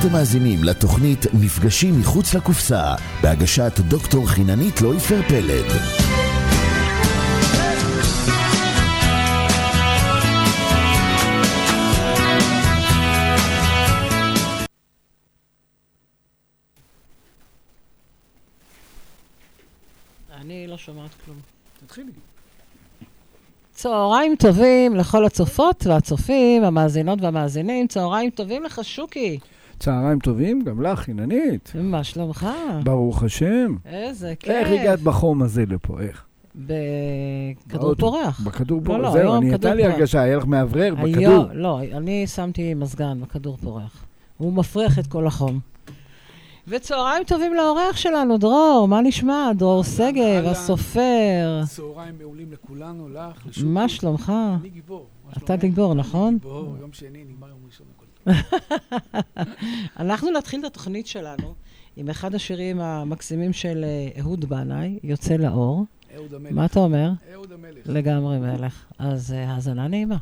אתם מאזינים לתוכנית מפגשים מחוץ לקופסה, בהגשת דוקטור חיננית לויפר פלד. אני לא שומעת כלום. תתחילי. צהריים טובים לכל הצופות והצופים, המאזינות והמאזינים. צהריים טובים לך, שוקי. צהריים טובים, גם לך, חיננית. מה שלומך? ברוך השם. איזה כיף. איך הגעת בחום הזה לפה? איך? בכדור. פורח. בכדור לא, פורח. לא, זהו, היום אני, כדור הייתה לי. הרגשה, היה לך מאוורר בכדור. היום, לא, אני שמתי מזגן בכדור פורח. הוא מפריח את כל החום. וצהריים טובים לאורח שלנו, דרור, מה נשמע? דרור שגב. הסופר. צהריים מעולים לכולנו, לך, לשוקי. מה שלומך? אני גיבור. אתה? גיבור, נכון? אני גיבור, יום שני, נגמר אנחנו נתחיל את התוכנית שלנו עם אחד השירים המקסימים של אה, אהוד בנאי, יוצא לאור. אהוד המלך. מה אתה אומר? אהוד המלך. לגמרי מלך. אז אה, האזנה נעימה.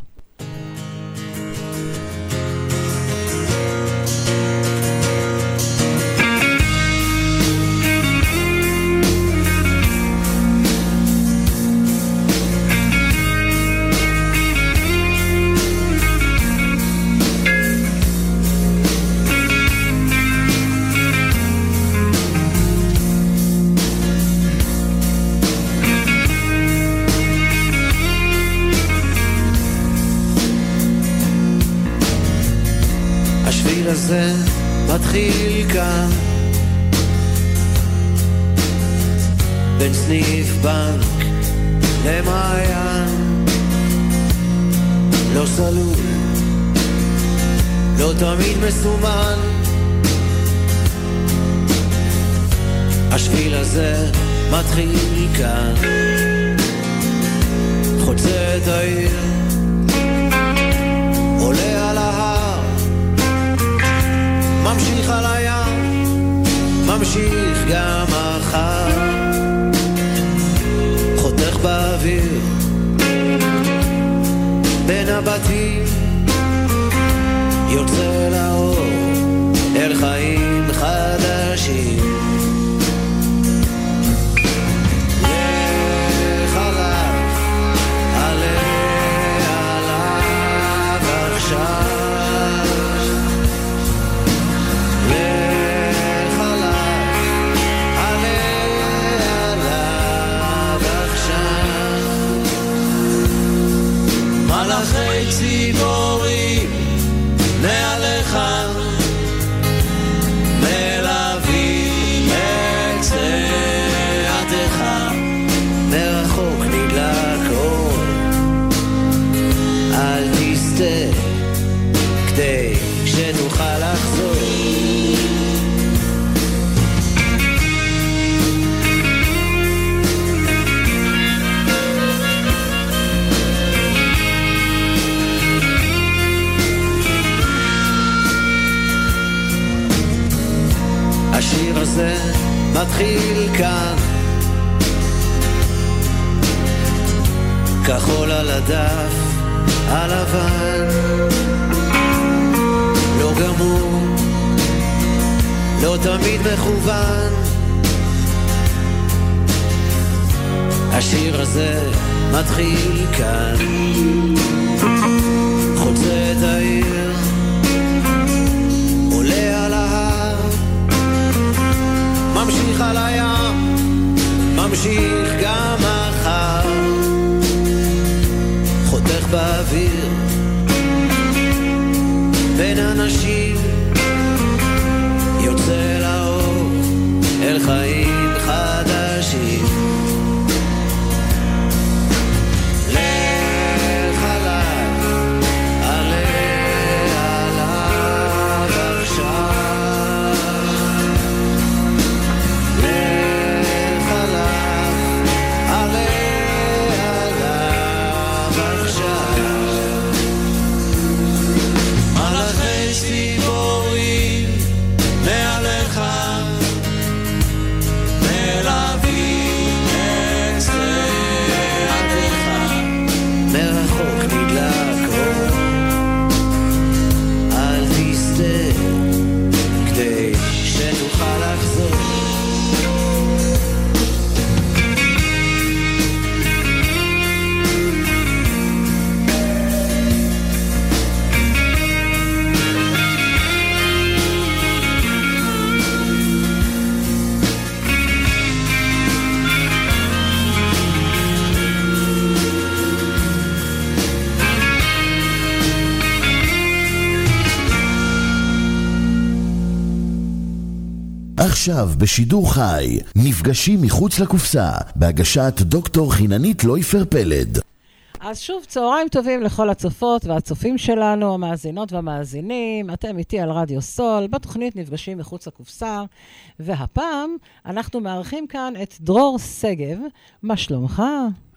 בין סניף בנק למעיין לא סלול לא תמיד מסומן השביל הזה מתחיל כאן חוצה את העיר עולה על ההר ממשיך על הים, ממשיך גם מחר. באוויר, בין הבתים, יוצא לאור, מתחיל כאן. כחול על הדף הלבן, לא גמור, לא תמיד מכוון. השיר הזה מתחיל כאן, ממשיך גם מחר, חותך באוויר, בין אנשים, יוצא לאור, אל חיים עכשיו בשידור חי, נפגשים מחוץ לקופסה, בהגשת דוקטור חיננית לויפר פלד. אז שוב, צהריים טובים לכל הצופות והצופים שלנו, המאזינות והמאזינים. אתם איתי על רדיו סול, בתוכנית נפגשים מחוץ לקופסה. והפעם אנחנו מארחים כאן את דרור שגב. מה שלומך?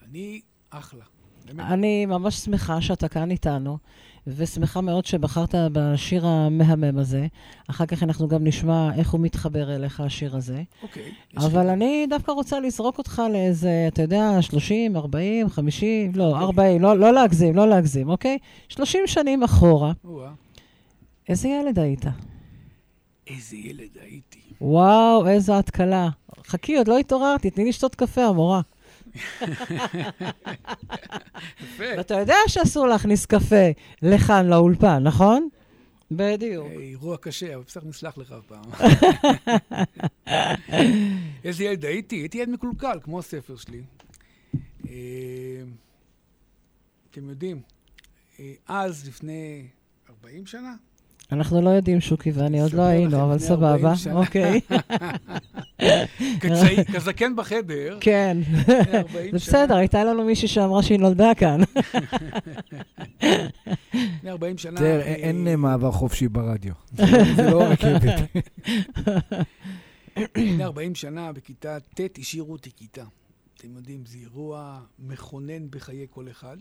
אני אחלה. באמת. אני ממש שמחה שאתה כאן איתנו, ושמחה מאוד שבחרת בשיר המהמם הזה. אחר כך אנחנו גם נשמע איך הוא מתחבר אליך, השיר הזה. אוקיי. יש אבל לי- אני דווקא רוצה לזרוק אותך לאיזה, אתה יודע, 30, 40, 50, לא, 40, לא, לא להגזים, לא להגזים, אוקיי? 30 שנים אחורה. או-אה, איזה ילד היית? איזה ילד הייתי. וואו, איזו התקלה. חכי, עוד לא התעוררתי, תני לשתות קפה, המורה. יפה. ואתה יודע שאסור להכניס קפה לכאן, לאולפן, נכון? בדיוק. אה, אירוע קשה, אבל בסדר, נסלח לך הפעם. איזה ילד הייתי? הייתי ילד מקולקל, כמו הספר שלי. אה, אתם יודעים, אה, אז, לפני 40 שנה, אנחנו לא יודעים, שוקי ואני עוד לא היינו, אבל סבבה. 40 שנה. אוקיי. כזקן בחדר, כן. לפני 40 זה בסדר, הייתה לנו מישהי שאמרה שהיא נולדה כאן. לפני 40 שנה... תראה, אה, אין אה, מעבר חופשי ברדיו. זה לא- זה לא רכבת. לפני 40 שנה, בכיתה ט', השאירו אותי כיתה. אתם יודעים, זה אירוע מכונן בחיי כל אחד,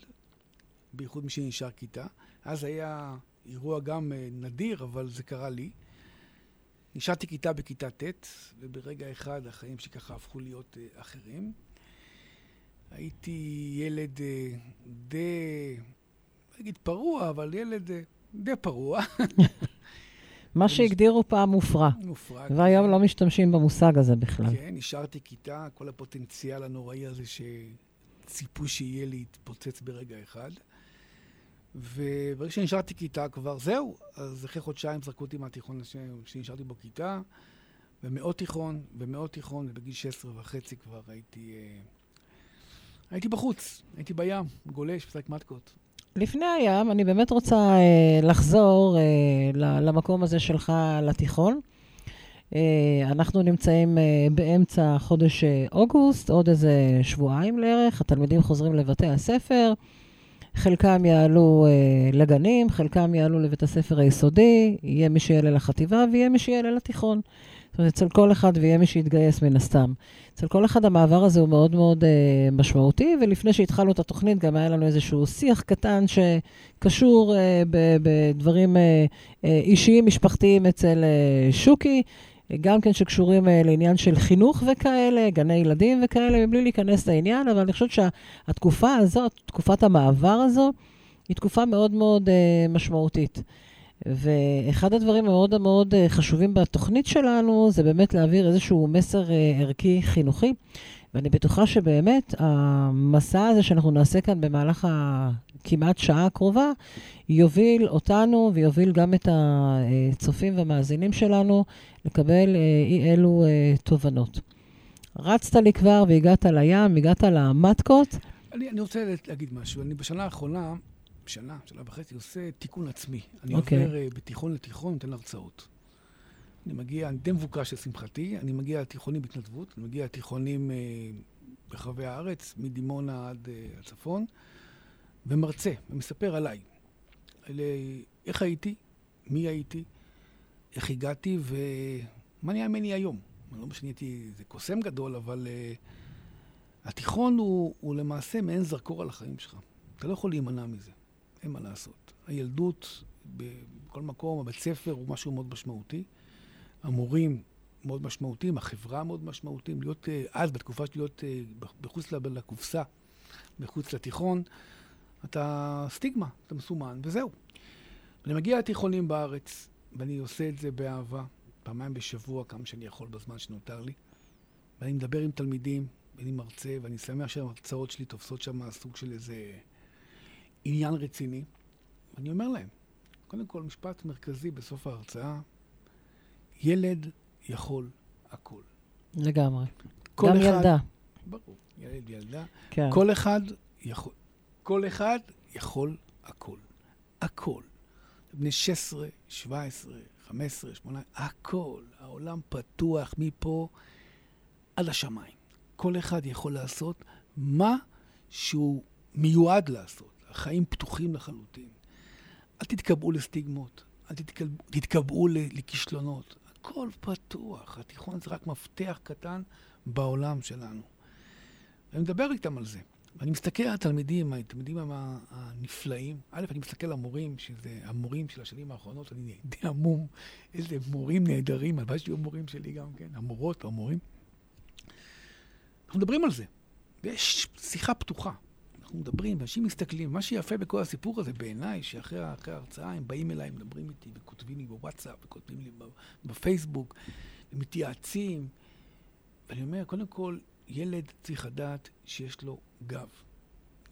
בייחוד מי שנשאר כיתה. אז היה אירוע גם אה, נדיר, אבל זה קרה לי. נשארתי כיתה בכיתה ט', וברגע אחד החיים שלי ככה הפכו להיות אה, אחרים. הייתי ילד אה, די, לא אגיד פרוע, אבל ילד אה, די פרוע. מה שהגדירו פעם מופרע. מופרע. והיום לא משתמשים במושג הזה בכלל. כן, נשארתי כיתה, כל הפוטנציאל הנוראי הזה שציפו שיהיה לי התפוצץ ברגע אחד. וברגע שנשארתי כיתה כבר, זהו. אז אחרי חודשיים זרקו אותי מהתיכון שנשארתי בו כיתה, ומאוד תיכון, ומאוד תיכון, ובגיל 16 וחצי כבר הייתי... אה, הייתי בחוץ, הייתי בים, גולש, משחק מתקות. לפני הים, אני באמת רוצה אה, לחזור אה, למקום הזה שלך, לתיכון. אה, אנחנו נמצאים אה, באמצע חודש אה, אוגוסט, עוד איזה שבועיים לערך, התלמידים חוזרים לבתי הספר. חלקם יעלו אה, לגנים, חלקם יעלו לבית הספר היסודי, יהיה מי שיעלה לחטיבה ויהיה מי שיעלה לתיכון. זאת אומרת, אצל כל אחד ויהיה מי שיתגייס מן הסתם. אצל כל אחד המעבר הזה הוא מאוד מאוד אה, משמעותי, ולפני שהתחלנו את התוכנית גם היה לנו איזשהו שיח קטן שקשור אה, בדברים אה, אה, אישיים, משפחתיים אצל אה, שוקי. גם כן שקשורים אה, לעניין של חינוך וכאלה, גני ילדים וכאלה, מבלי להיכנס לעניין, אבל אני חושבת שהתקופה הזאת, תקופת המעבר הזו, היא תקופה מאוד מאוד אה, משמעותית. ואחד הדברים המאוד מאוד אה, חשובים בתוכנית שלנו זה באמת להעביר איזשהו מסר ערכי חינוכי. ואני בטוחה שבאמת המסע הזה שאנחנו נעשה כאן במהלך הכמעט שעה הקרובה, יוביל אותנו ויוביל גם את הצופים והמאזינים שלנו לקבל אה, אי אלו תובנות. רצת לי כבר והגעת לים, הגעת למטקות. אני, אני רוצה להגיד משהו. אני בשנה האחרונה שנה, שנה וחצי, עושה תיקון עצמי. אני okay. אוקיי. עובר uh, בתיכון לתיכון, נותן הרצאות. אני מגיע, אני די מבוקש לשמחתי, אני מגיע לתיכונים בהתנדבות, אני מגיע לתיכונים uh, ברחבי הארץ, מדימונה עד uh, הצפון, ומרצה, ומספר עליי. על איך הייתי, מי הייתי, איך הגעתי, ומה נהיה ממני היום. לא משנה, הייתי איזה קוסם גדול, אבל uh, התיכון הוא, הוא למעשה מעין זרקור על החיים שלך. אתה לא יכול להימנע מזה. אין מה לעשות. הילדות, בכל מקום, הבית ספר הוא משהו מאוד משמעותי. המורים מאוד משמעותיים, החברה מאוד משמעותיים. להיות אה, אז, בתקופה של להיות אה, מחוץ לקופסה, מחוץ לתיכון, אתה סטיגמה, אתה מסומן, וזהו. אני מגיע לתיכונים בארץ, ואני עושה את זה באהבה, פעמיים בשבוע, כמה שאני יכול בזמן שנותר לי. ואני מדבר עם תלמידים, ואני מרצה, ואני שמח שההרצאות שלי תופסות שם סוג של איזה עניין רציני. ואני אומר להם, קודם כל, משפט מרכזי בסוף ההרצאה, ילד יכול הכל. לגמרי. גם אחד, ילדה. ברור, ילד, ילדה. כן. כל אחד יכול. כל אחד יכול הכל. הכל. בני 16, 17, 15, 18, הכל. העולם פתוח מפה עד השמיים. כל אחד יכול לעשות מה שהוא מיועד לעשות. החיים פתוחים לחלוטין. אל תתקבעו לסטיגמות, אל תתקבעו, תתקבעו לכישלונות. הכל פתוח. התיכון זה רק מפתח קטן בעולם שלנו. ואני מדבר איתם על זה. ואני מסתכל על התלמידים, התלמידים הנפלאים. א', אני מסתכל על המורים, שזה המורים של השנים האחרונות, אני די המום, איזה מורים נהדרים, הלוואי שיהיו מורים שלי גם כן, המורות והמורים. אנחנו מדברים על זה, ויש שיחה פתוחה. אנחנו מדברים, אנשים מסתכלים. מה שיפה בכל הסיפור הזה בעיניי, שאחרי ההרצאה הם באים אליי, מדברים איתי וכותבים לי בוואטסאפ וכותבים לי בפייסבוק, ומתייעצים. ואני אומר, קודם כל, ילד צריך לדעת שיש לו גב.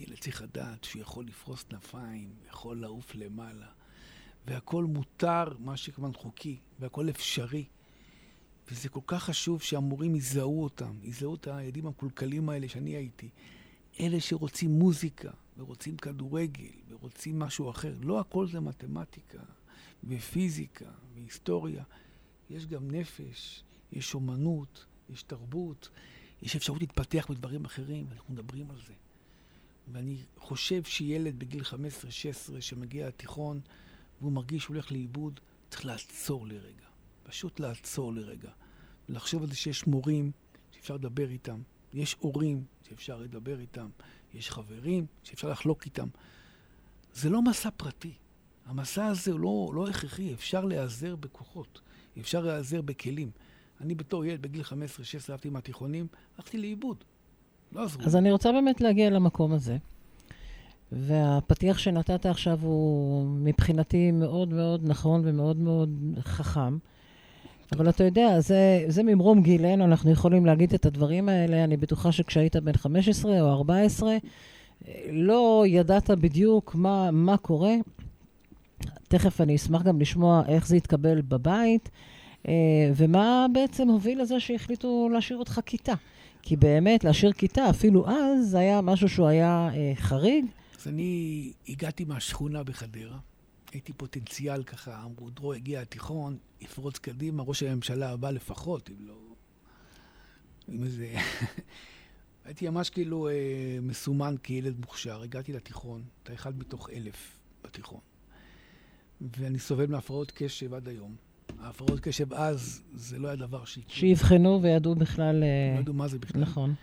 ילד צריך לדעת שהוא יכול לפרוס כנפיים, יכול לעוף למעלה. והכל מותר, מה שכמובן חוקי, והכל אפשרי. וזה כל כך חשוב שהמורים יזהו אותם, יזהו את הילדים המקולקלים האלה שאני הייתי. אלה שרוצים מוזיקה, ורוצים כדורגל, ורוצים משהו אחר. לא הכל זה מתמטיקה, ופיזיקה, והיסטוריה. יש גם נפש, יש אומנות, יש תרבות, יש אפשרות להתפתח בדברים אחרים, ואנחנו מדברים על זה. ואני חושב שילד בגיל 15-16 שמגיע לתיכון והוא מרגיש שהוא הולך לאיבוד, צריך לעצור לרגע. פשוט לעצור לרגע. ולחשוב על זה שיש מורים שאפשר לדבר איתם, יש הורים שאפשר לדבר איתם, יש חברים שאפשר לחלוק איתם. זה לא מסע פרטי. המסע הזה הוא לא, לא הכרחי, אפשר להיעזר בכוחות, אפשר להיעזר בכלים. אני בתור ילד בגיל 15-16 אהבתי מהתיכונים, הלכתי לאיבוד. לא עזרו. אז אני רוצה באמת להגיע למקום הזה. והפתיח שנתת עכשיו הוא מבחינתי מאוד מאוד נכון ומאוד מאוד חכם. אבל אתה יודע, זה, זה ממרום גילנו, אנחנו יכולים להגיד את הדברים האלה. אני בטוחה שכשהיית בן 15 או 14, לא ידעת בדיוק מה, מה קורה. תכף אני אשמח גם לשמוע איך זה התקבל בבית, ומה בעצם הוביל לזה שהחליטו להשאיר אותך כיתה. כי באמת, להשאיר כיתה, אפילו אז, זה היה משהו שהוא היה אה, חריג. אז אני הגעתי מהשכונה בחדרה. הייתי פוטנציאל ככה, אמרו, דרו הגיע התיכון, יפרוץ קדימה, ראש הממשלה הבא לפחות, אם לא... עם איזה... הייתי ממש כאילו אה, מסומן כילד מוכשר. הגעתי לתיכון, אתה אחד מתוך אלף בתיכון. ואני סובל מהפרעות קשב עד היום. ההפרעות קשב אז, זה לא היה דבר ש... שיבחנו וידעו בכלל... אה, לא ידעו מה זה בכלל. נכון.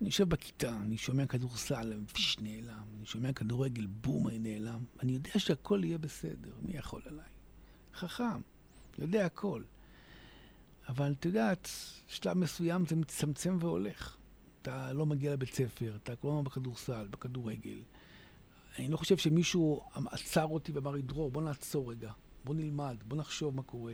אני יושב בכיתה, אני שומע כדורסל, פיש נעלם, אני שומע כדורגל, בום, אני נעלם. אני יודע שהכל יהיה בסדר, מי יכול עליי? חכם, יודע הכל. אבל את יודעת, שלב מסוים זה מצטמצם והולך. אתה לא מגיע לבית ספר, אתה כל הזמן בכדורסל, בכדורגל. אני לא חושב שמישהו עצר אותי ואמר לי, דרור, בוא נעצור רגע, בוא נלמד, בוא נחשוב מה קורה.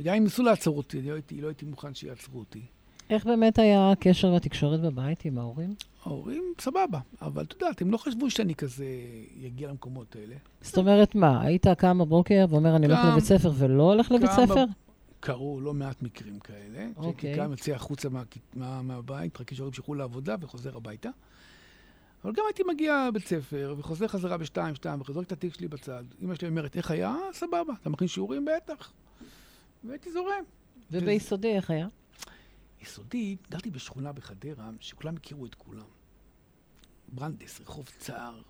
וגם אם ניסו לעצור אותי, לא הייתי, לא הייתי מוכן שיעצרו אותי. איך באמת היה הקשר והתקשורת בבית עם ההורים? ההורים, סבבה, אבל את יודעת, הם לא חשבו שאני כזה יגיע למקומות האלה. זאת אומרת, מה, היית קם בבוקר ואומר, אני הולך לבית ספר ולא הולך לבית ספר? קרו לא מעט מקרים כאלה. אוקיי. שהייתי קם, יוצא החוצה מה, מה, מהבית, מחכה שההורים שילכו לעבודה וחוזר הביתה. אבל גם הייתי מגיע לבית ספר וחוזר חזרה בשתיים, שתיים, וחוזר את התיק שלי בצד. אמא שלי אומרת, איך היה? "אה, סבבה. אתה מכין שיעורים? בטח. והייתי זורם. וביסודי איך היה? יסודי, גרתי בשכונה בחדרה, שכולם הכירו את כולם. ברנדס, רחוב צר.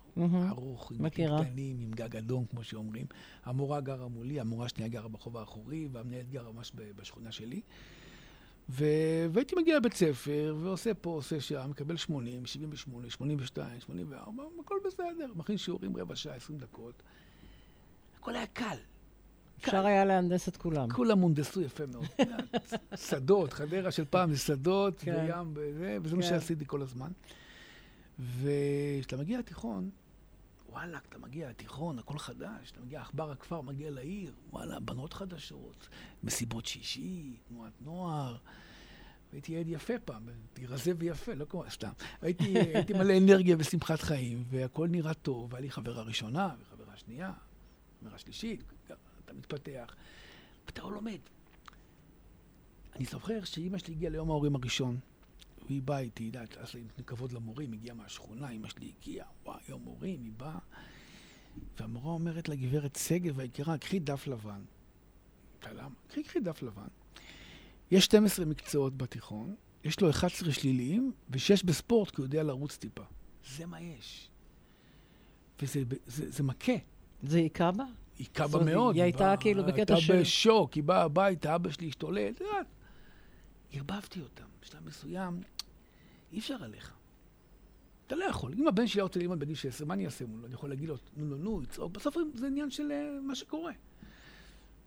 ארוך, עם. קטנים, עם גג אדום, כמו שאומרים. המורה גרה מולי, המורה השנייה גרה ברחוב האחורי, והמנהלת גרה ממש בשכונה שלי. ו... והייתי מגיע לבית ספר, ועושה פה, עושה שם, מקבל 80, 78, 82, 84, הכל בסדר. מכין שיעורים רבע שעה, 20 דקות. הכל היה קל. אפשר היה להנדס את כולם. כולם הונדסו יפה מאוד. שדות, חדרה של פעם זה שדות, כן. וים, וזה, וזה מה כן. שעשיתי כל הזמן. וכשאתה מגיע לתיכון, וואלה, אתה מגיע לתיכון, הכל חדש, אתה מגיע, עכבר הכפר מגיע לעיר, וואלה, בנות חדשות, מסיבות שישי, תנועת נוער. הייתי ילד יפה פעם, הייתי רזה ויפה, לא כמו סתם. הייתי, הייתי מלא אנרגיה ושמחת חיים, והכל נראה טוב, והיה לי חברה ראשונה, וחברה שנייה, חברה שלישית, אתה מתפתח, ואתה לא לומד. אני זוכר שאימא שלי הגיעה ליום ההורים הראשון, והיא באה איתי, יודעת, אז עם כבוד למורים, הגיעה מהשכונה, אמא שלי הגיעה, וואי, יום הורים, היא באה, והמורה אומרת לגברת שגב היקרה, קחי דף לבן. למה? קחי, קחי דף לבן. יש 12 מקצועות בתיכון, יש לו 11 שליליים, ו-6 בספורט, כי הוא יודע לרוץ טיפה. זה מה יש. וזה זה, זה מכה. זה היכה בה? היא זאת אומרת, מאוד. היא הייתה באה- כאילו בקטע של- הייתה בשוק, היא באה הביתה, אבא שלי השתולל, את יודעת. ערבבתי אותם. בשלב מסוים, אי אפשר עליך. אתה לא יכול. אם הבן שלי היה רוצה ללמוד בגיל 16, מה אני אעשה מולו? אני יכול להגיד לו, נו, נו, נו, יצעוק. בסוף זה עניין של אה, מה שקורה.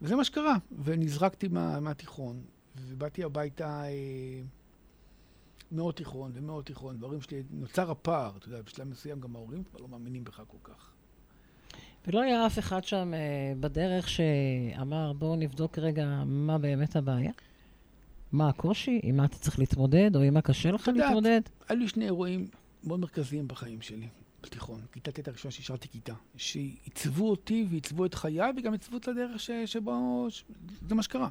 וזה מה שקרה. ונזרקתי מה, מהתיכון, ובאתי הביתה אה, מאוד תיכון ומאוד תיכון, וההורים שלי, נוצר הפער, אתה יודע, בשלב מסוים גם ההורים כבר לא מאמינים בך כל כך. ולא היה אף אחד שם אה, בדרך שאמר, בואו נבדוק רגע מה באמת הבעיה? מה הקושי? עם מה אתה צריך להתמודד, או עם מה קשה לך להתמודד? היו לי שני אירועים מאוד מרכזיים בחיים שלי, בתיכון. כיתה ט' הראשונה שהשארתי כיתה. שעיצבו אותי ועיצבו את חיי, וגם עיצבו את הדרך ש... שבו... ש... זה מה שקרה.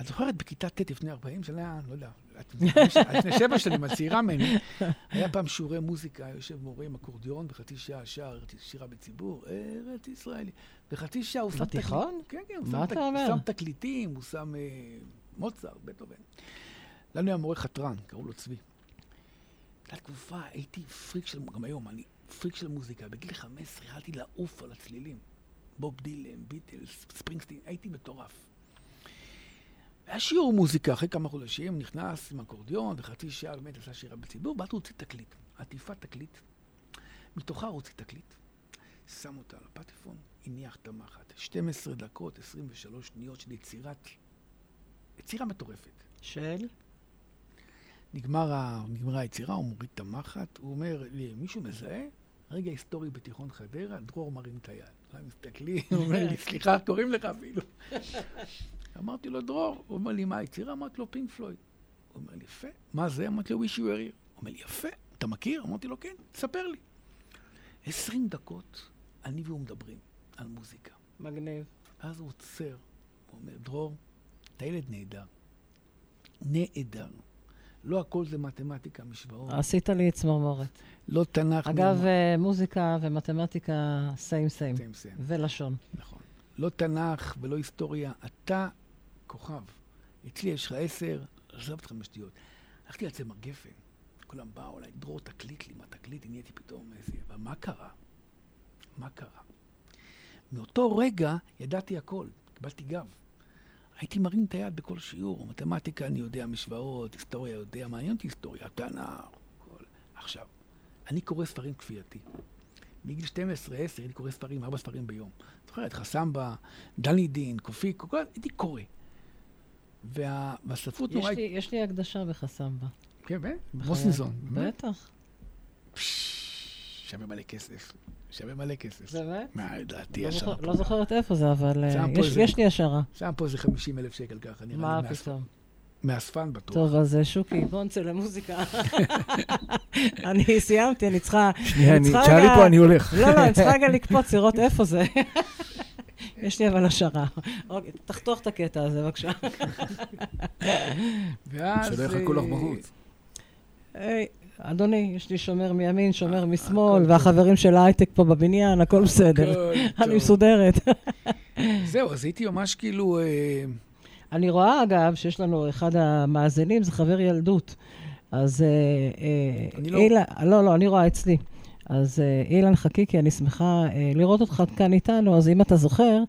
את זוכרת בכיתה ט' לפני 40 שנה, לא יודע, את לפני שבע שנים, את צעירה ממני, היה פעם שיעורי מוזיקה, יושב מורה עם אקורדיון, בחצי שעה שר שירה בציבור, ארץ ישראלי. בחצי שעה הוא שם... בתיכון? כן, כן, הוא שם תקליטים, הוא שם מוצרט, בטהובן. לנו היה מורה חתרן, קראו לו צבי. הייתה תקופה, הייתי פריק של, גם היום, אני פריק של מוזיקה. בגיל 15 התחלתי לעוף על הצלילים. בוב דילן, ביטלס, ספרינגסטין, הייתי מטורף. היה שיעור מוזיקה, אחרי כמה חודשים, נכנס עם אקורדיון, וחצי שעה באמת עשה שירה בציבור, באתי להוציא תקליט. עטיפת תקליט, מתוכה הוא הוציא תקליט, שם אותה על הפטיפון, הניח את המחט. 12 דקות, 23 שניות של יצירת, יצירה מטורפת. של? נגמר ה... נגמרה היצירה, הוא מוריד את המחט, הוא אומר לי, מישהו מזהה? רגע היסטורי בתיכון חדרה, דרור מרים את היד. כולם מסתכלים, הוא אומר לי, סליחה, קוראים לך אפילו. אמרתי לו, דרור, הוא אומר לי, מה היצירה? אמרתי לו, פינק פלויד. הוא אומר לי, יפה, מה זה? אמרתי לו, wish you were here. הוא אומר לי, יפה, אתה מכיר? אמרתי לו, כן, תספר לי. עשרים דקות, אני והוא מדברים על מוזיקה. מגניב. אז הוא עוצר, הוא אומר, דרור, אתה ילד נהדר. נהדר. לא הכל זה מתמטיקה, משוואות, עשית לי צמרמורת. לא תנ"ך. אגב, לא- מוזיקה ומתמטיקה, סיים סיים. סיים, סיים. ולשון. נכון. לא תנ"ך ולא היסטוריה, אתה כוכב. אצלי יש לך עשר, עזוב אותך משטויות. הלכתי לצמר גפן, כולם באו אליי, דרור, תקליט לי, מה תקליט? נהייתי פתאום איזה... אבל מה קרה? מה קרה? מאותו רגע ידעתי הכל, קיבלתי גב. הייתי מרים את היד בכל שיעור, מתמטיקה אני יודע, משוואות, היסטוריה יודע, מעניין אותי היסטוריה, תנ"ך, הכל. עכשיו, אני קורא ספרים כפייתי. מגיל 12, 10, הייתי קורא ספרים, ארבע ספרים ביום. זוכרת, חסמבה, דני דין, קופיקו, כל... הייתי קורא. וה- והספרות נורא... יש לי הקדשה בחסמבה. כן, באמת? מוסינזון. בטח. שווה מלא כסף. שווה מלא כסף. באמת? מה, לדעתי לא ישר. זוכר- לא זוכרת איפה זה, אבל אה, יש- יש לי השערה. שם פה איזה 50 אלף שקל ככה, נראה מה לי. מהאס- פתאום? מהאספן בטוח. טוב, אז אה, שוקי, בוא נצא למוזיקה. אני סיימתי, אני צריכה... שנייה, אני- צריכה תשארי רגע- פה, אני הולך. לא, לא, אני צריכה רגע לקפוץ, לראות איפה זה. יש לי אבל השערה. אוקיי, תחתוך את הקטע הזה, בבקשה. ואז... שלא יחכו לך אה, בחוץ. אדוני, יש לי שומר מימין, שומר משמאל. והחברים של ההייטק פה בבניין, הכל בסדר. אני. מסודרת. זהו, אז הייתי ממש כאילו... אה, אני רואה, אגב, שיש לנו אחד המאזינים, זה חבר ילדות. אז אה, אה, לא. אילן, לא, לא, אני רואה אצלי. אז אילן חקיקי, אני שמחה לראות אותך כאן איתנו. אז אם אתה זוכר,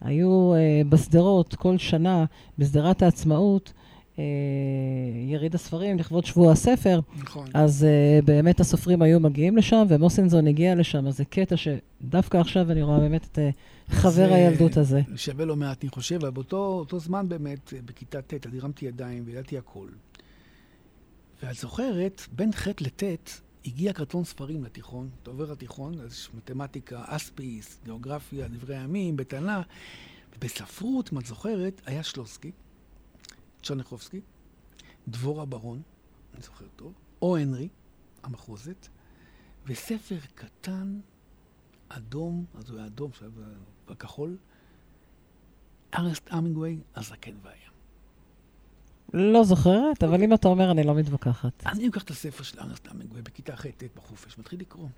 היו בשדרות כל שנה, בשדרת העצמאות, יריד הספרים לכבוד שבוע הספר. נכון. אז uh, באמת הסופרים היו מגיעים לשם, ומוסינזון הגיע לשם, אז זה קטע שדווקא עכשיו אני רואה באמת את uh, חבר זה הילדות הזה. שווה לא מעט, אני חושב, אבל באותו אותו זמן באמת, אה, בכיתה ט', אני הרמתי ידיים וידעתי הכל. ואת זוכרת, בין ח' לט' הגיע קרטון ספרים לתיכון, אתה עובר לתיכון, אז יש מתמטיקה, אספיס, גיאוגרפיה, דברי הימים, בתנ"ך. ובספרות, אם את זוכרת, היה שלוסקי, צ'רניחובסקי, דבורה ברון, אני זוכר טוב, או הנרי, המחוזת, וספר קטן, אדום, אז הוא היה אדום, עכשיו בכחול, ארסט אמינגווי, הזקן והים. לא זוכרת, אבל אם אתה אומר, אני לא מתווכחת. אז אני לוקח את הספר של ארנסט אמינגווי בכיתה ח'-ט' בחופש, מתחיל לקרוא.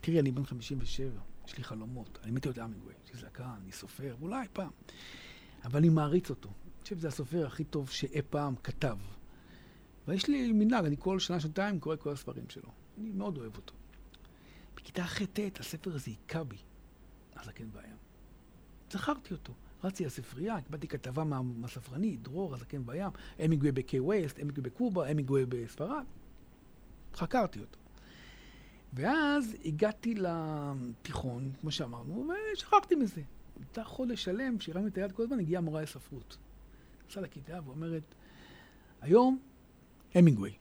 תראי, אני בן 57, יש לי חלומות. אני מת להיות אמינגווי, יש לי זקן, אני סופר, אולי פעם. אבל אני מעריץ אותו. חושב שזה הסופר הכי טוב שאי פעם כתב. ויש לי מנהג, אני כל שנה, שנתיים קורא כל הספרים שלו. אני מאוד אוהב אותו. בכיתה ח'-ט' הספר הזה היכה בי, הזקן והים. זכרתי אותו. רצתי לספרייה, קיבלתי כתבה מה- מהספרנית, דרור, הזקן בים, המינגווי בקיי ווסט, המינגווי בקובה, המינגווי בספרד. חקרתי אותו. ואז הגעתי לתיכון, כמו שאמרנו, ושכחתי מזה. הייתה חודש שלם, שהרמתי את היד כל הזמן, הגיעה מורה לספרות. נכנסה לכיתה ואומרת, היום המינגווי,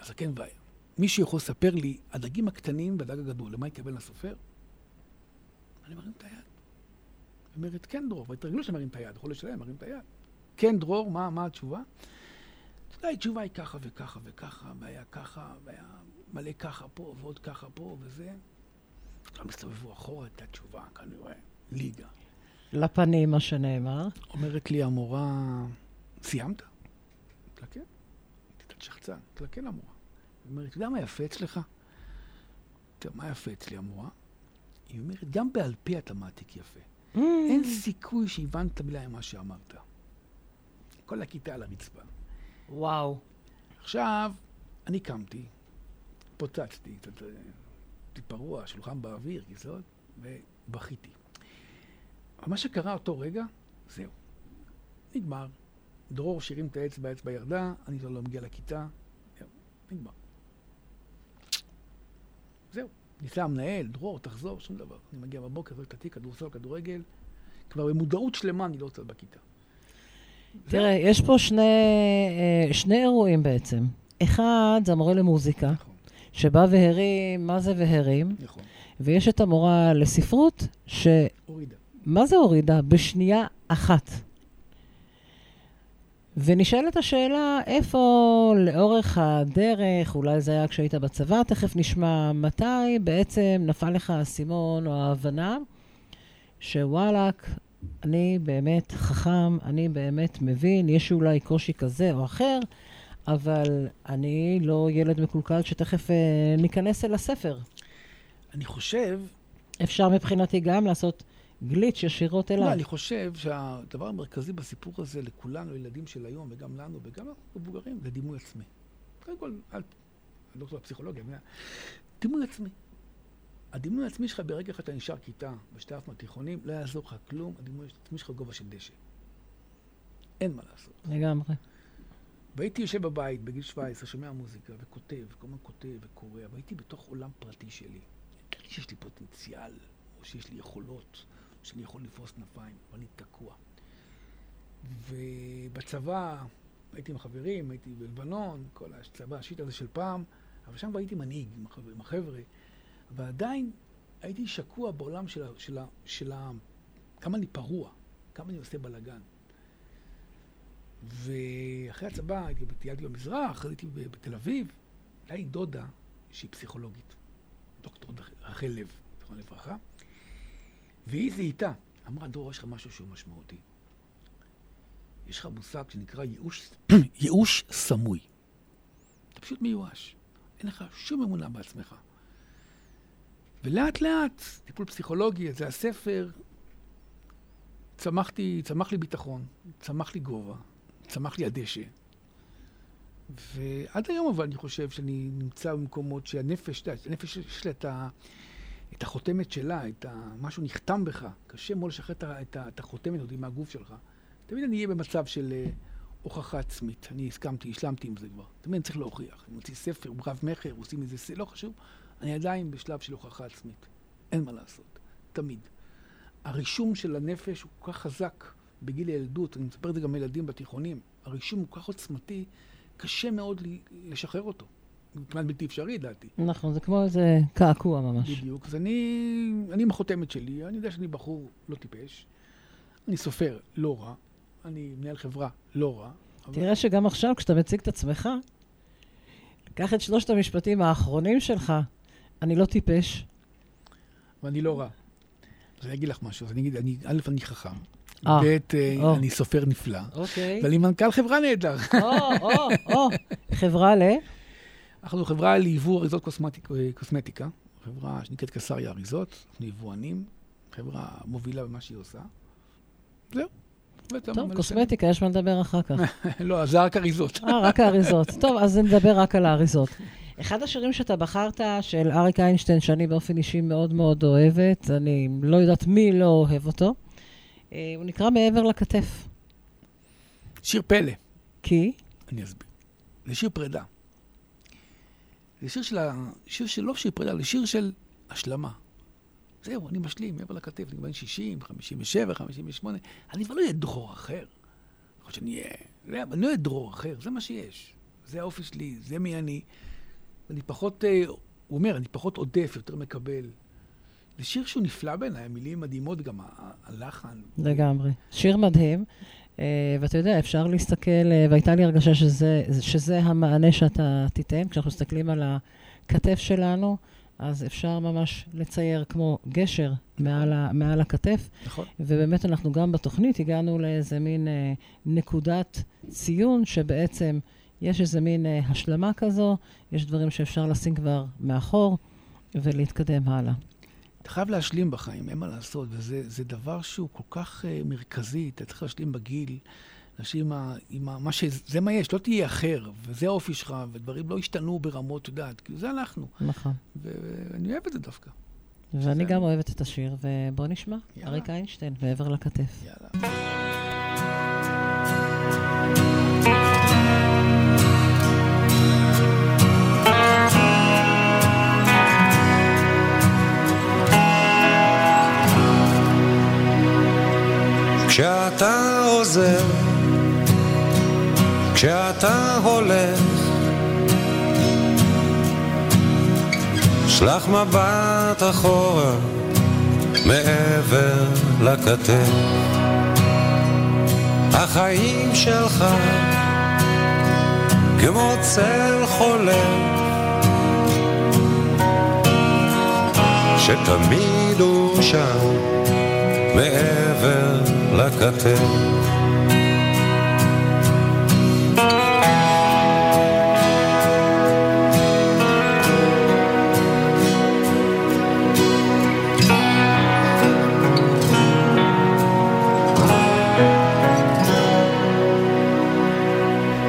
הזקן ויה. מישהו יכול לספר לי, הדגים הקטנים והדג הגדול, למה יקבל הסופר? אני מרים את היד. היא אומרת, כן, דרור, והתרגלו שמרים את היד, חודש שלם, מרים את היד. כן, דרור, מה, מה התשובה? אתה יודע, התשובה היא ככה וככה וככה, והיה ככה, והיה מלא ככה פה, ועוד ככה פה, וזה. כולם הסתובבו אחורה, הייתה תשובה, כנראה, ליגה. לפנים, מה שנאמר. אומרת לי המורה, סיימת? תלקן. קצת שחצן, תלקן המורה. היא אומרת, אתה יודע מה יפה אצלך? תראה, מה יפה אצלי המורה? היא אומרת, גם בעל פה אתה מעתיק יפה. אין סיכוי שהבנת מילה ממה שאמרת. כל הכיתה על הרצפה. וואו. עכשיו, אני קמתי, פוצצתי, אה, טיפרוע, שולחן באוויר, כיסאות, ובכיתי. אבל מה שקרה אותו רגע, זהו. נגמר. דרור שהרים את האצבע, האצבע ירדה, אני כבר לא מגיע לכיתה, זהו, נגמר. זהו. ניסה המנהל, דרור, תחזור, שום דבר. אני מגיע בבוקר, זורק את התיק, כדורסל, כדורגל, כבר במודעות שלמה אני לא רוצה בכיתה. תראה, יש פה שני, אה, שני אירועים בעצם. אחד, זה המורה למוזיקה, נכון, שבא והרים, מה זה והרים, נכון. ויש את המורה לספרות, ש... הורידה. מה זה הורידה? בשנייה אחת. ונשאלת השאלה, איפה לאורך הדרך, אולי זה היה כשהיית בצבא, תכף נשמע מתי בעצם נפל לך האסימון או ההבנה שוואלאק, אני באמת חכם, אני באמת מבין, יש אולי קושי כזה או אחר, אבל אני לא ילד מקולקל שתכף אה, ניכנס אל הספר. אני חושב אפשר מבחינתי גם לעשות גליץ' ישירות אליו. לא, אני חושב שהדבר המרכזי בסיפור הזה לכולנו, לילדים של היום, וגם לנו, וגם למבוגרים, זה דימוי עצמי. קודם כל, אל... אני דוקטור לפסיכולוגיה, אבל- דימוי עצמי. הדימוי העצמי שלך ברגע אחד אתה נשאר כיתה בשתי אף מהתיכונים, לא יעזור לך כלום, הדימוי העצמי שלך גובה של דשא. אין מה לעשות. לגמרי. והייתי יושב בבית בגיל 17, שומע מוזיקה וכותב, כל הזמן כותב וקורא, והייתי בתוך עולם פרטי שלי. ידעתי שיש לי פוטנציאל, או שיש לי יכולות, שאני יכול לפרוס כנפיים, אבל אני תקוע. ובצבא הייתי עם חברים, הייתי בלבנון, כל הצבא השיט הזה של פעם, אבל שם הייתי מנהיג עם החבר'ה, עם החבר'ה. אבל עדיין הייתי שקוע בעולם של ה... של של ה כמה אני פרוע, כמה אני עושה בלאגן. ואחרי הצבא הייתי, טיילתי במזרח, הייתי בתל אביב, הייתה לי דודה שהיא פסיכולוגית, דוקטור רחל לב, זכרונה לברכה, והיא זיהתה, אמרה, דור, יש לך משהו שהוא משמעותי. יש לך מושג שנקרא ייאוש, ייאוש סמוי. אתה פשוט מיואש. אין לך שום אמונה בעצמך. ולאט לאט, טיפול פסיכולוגי, זה הספר, צמחתי, צמח לי ביטחון, צמח לי גובה, צמח לי הדשא. ועד היום אבל אני חושב שאני נמצא במקומות שהנפש, הנפש יש לה את, ה, את החותמת שלה, את ה, משהו נחתם בך. קשה מאוד לשחרר את, את, את החותמת הזאת מהגוף שלך. תמיד אני אהיה במצב של uh, הוכחה עצמית. אני הסכמתי, השלמתי עם זה כבר. תמיד אני צריך להוכיח. אני מוציא ספר, רב מכר, עושים איזה, לא חשוב. אני עדיין בשלב של הוכחה עצמית. אין מה לעשות. תמיד. הרישום של הנפש הוא כל כך חזק בגיל הילדות, אני מספר את זה גם לילדים בתיכונים. הרישום הוא כל כך עוצמתי, קשה מאוד לשחרר אותו. כמעט בלתי אפשרי, לדעתי. נכון, זה כמו איזה קעקוע ממש. בדיוק. אז אני, אני עם החותמת שלי, אני יודע שאני בחור לא טיפש, אני סופר לא רע, אני מנהל חברה לא רע. תראה אבל... שגם עכשיו, כשאתה מציג את עצמך, קח את שלושת המשפטים האחרונים שלך, אני לא טיפש. ואני לא רע. אז אני אגיד לך משהו, אז אני אגיד, אני, א', אני חכם. אה, ב', אה, אני סופר נפלא. אוקיי. ואני מנכ"ל חברה נהדר. או, או, או. חברה ל? אנחנו חברה ליבוא אריזות קוסמטיקה, חברה שנקראת קסריה אריזות, אנחנו יבואנים, חברה מובילה במה שהיא עושה. זהו. טוב, קוסמטיקה, יש מה לדבר אחר כך. לא, זה רק אריזות. אה, רק האריזות. טוב, אז נדבר רק על האריזות. אחד השירים שאתה בחרת, של אריק איינשטיין, שאני באופן אישי מאוד מאוד אוהבת, אני לא יודעת מי לא אוהב אותו, אה, הוא נקרא מעבר לכתף. שיר פלא. כי? אני אסביר. זה שיר פרידה. זה שיר של. שיר של לא שיר פרידה, זה שיר של השלמה. זהו, אני משלים, מעבר לכתף, אני בן 60, 57, 58, אני כבר לא אהיה דרור אחר. יכול שאני אהיה... אני לא אהיה דרור אחר, זה מה שיש. זה האופי שלי, זה מי אני. אני פחות, אה, הוא אומר, אני פחות עודף, יותר מקבל. זה שיר שהוא נפלא בעיניי, המילים מדהימות, גם הלחן. לגמרי. שיר מדהים. אה, ואתה יודע, אפשר להסתכל, אה, והייתה לי הרגשה שזה, שזה המענה שאתה תיתן. כשאנחנו מסתכלים על הכתף שלנו, אז אפשר ממש לצייר כמו גשר מעל, ה, מעל הכתף. נכון. ובאמת אנחנו גם בתוכנית הגענו לאיזה מין אה, נקודת ציון שבעצם יש איזה מין אה, השלמה כזו, יש דברים שאפשר לשים כבר מאחור ולהתקדם הלאה. אתה חייב להשלים בחיים, אין מה לעשות, וזה דבר שהוא כל כך uh, מרכזי, אתה צריך להשלים בגיל, להשלים עם, עם מה ש... זה מה יש, לא תהיה אחר, וזה האופי שלך, ודברים לא השתנו ברמות, את יודעת, כי זה אנחנו. נכון. ואני אוהב את זה דווקא. ואני גם אוהבת את השיר, ובוא נשמע, אריק איינשטיין, מעבר לכתף. יאללה. כשאתה עוזר, כשאתה הולך, שלח מבט אחורה מעבר לכתף. החיים שלך כמו צל חולף שתמיד הוא שם מעבר לכתף.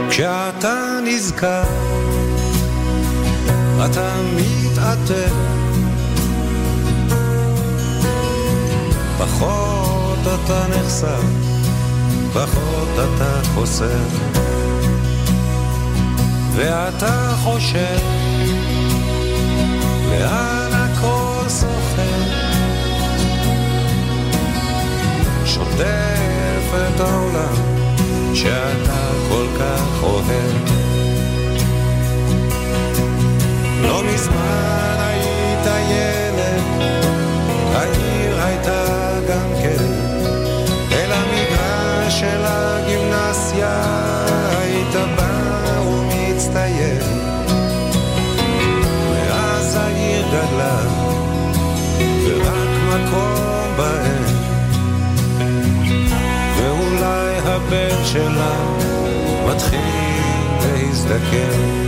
כשאתה נזכר, אתה מתעטף פחות פחות אתה נחשף, פחות אתה חוסר. ואתה חושב, לאן הכל סוחר? שוטף את העולם שאתה כל כך אוהב. לא מזמן היית ילד שלה מתחיל להזדקן.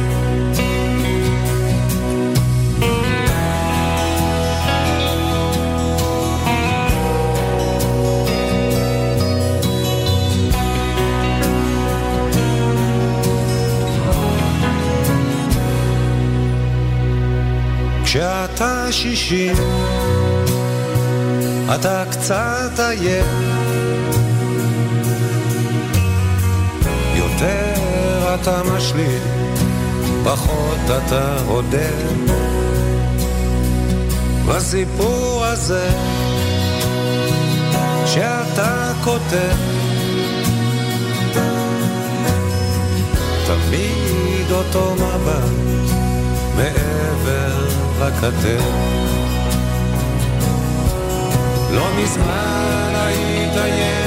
כשאתה שישים, אתה קצת עייף. אתה משלים, פחות אתה רודף. בסיפור הזה שאתה כותב, תמיד אותו מבט מעבר לכתף. לא מזמן היית ילד,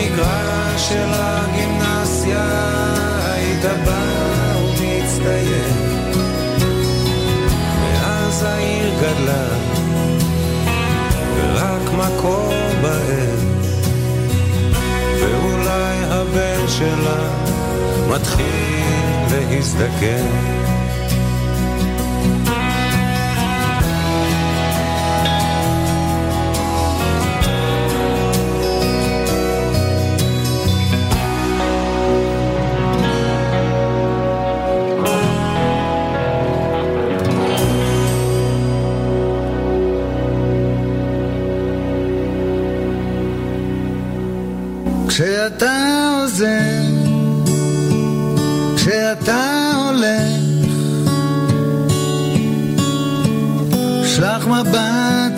אל המגרש של הגימנסיה היית בא ומצטיין. מאז העיר גדלה, ורק מקום בהם, ואולי הבן שלה מתחיל להזדקן.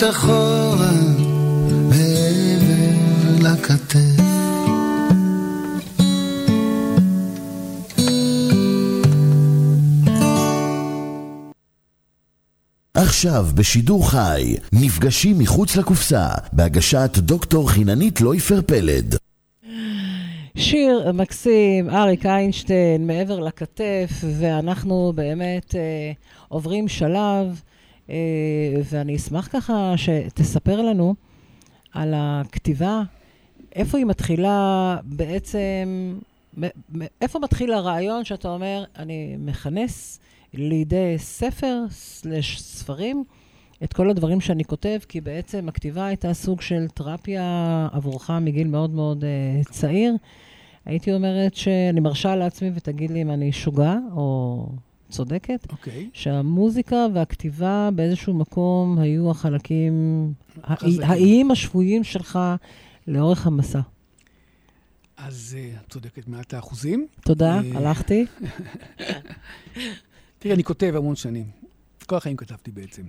אחורה מעבר לכתף. עכשיו בשידור חי, נפגשים מחוץ לקופסה, בהגשת דוקטור חיננית לויפר פלד. שיר מקסים, אריק איינשטיין, מעבר לכתף, ואנחנו באמת אה, עוברים שלב, ואני אשמח ככה שתספר לנו על הכתיבה, איפה היא מתחילה בעצם, איפה מתחיל הרעיון שאתה אומר, אני מכנס לידי ספר, סלש ספרים, את כל הדברים שאני כותב, כי בעצם הכתיבה הייתה סוג של תרפיה עבורך מגיל מאוד מאוד uh, צעיר. הייתי אומרת שאני מרשה לעצמי, ותגיד לי אם אני שוגה או צודקת, אוקיי. שהמוזיקה והכתיבה באיזשהו מקום היו החלקים, האיים השפויים שלך לאורך המסע. אז אה, את צודקת מעט האחוזים. תודה, אה, הלכתי. תראי, אני כותב המון שנים. כל החיים כתבתי בעצם.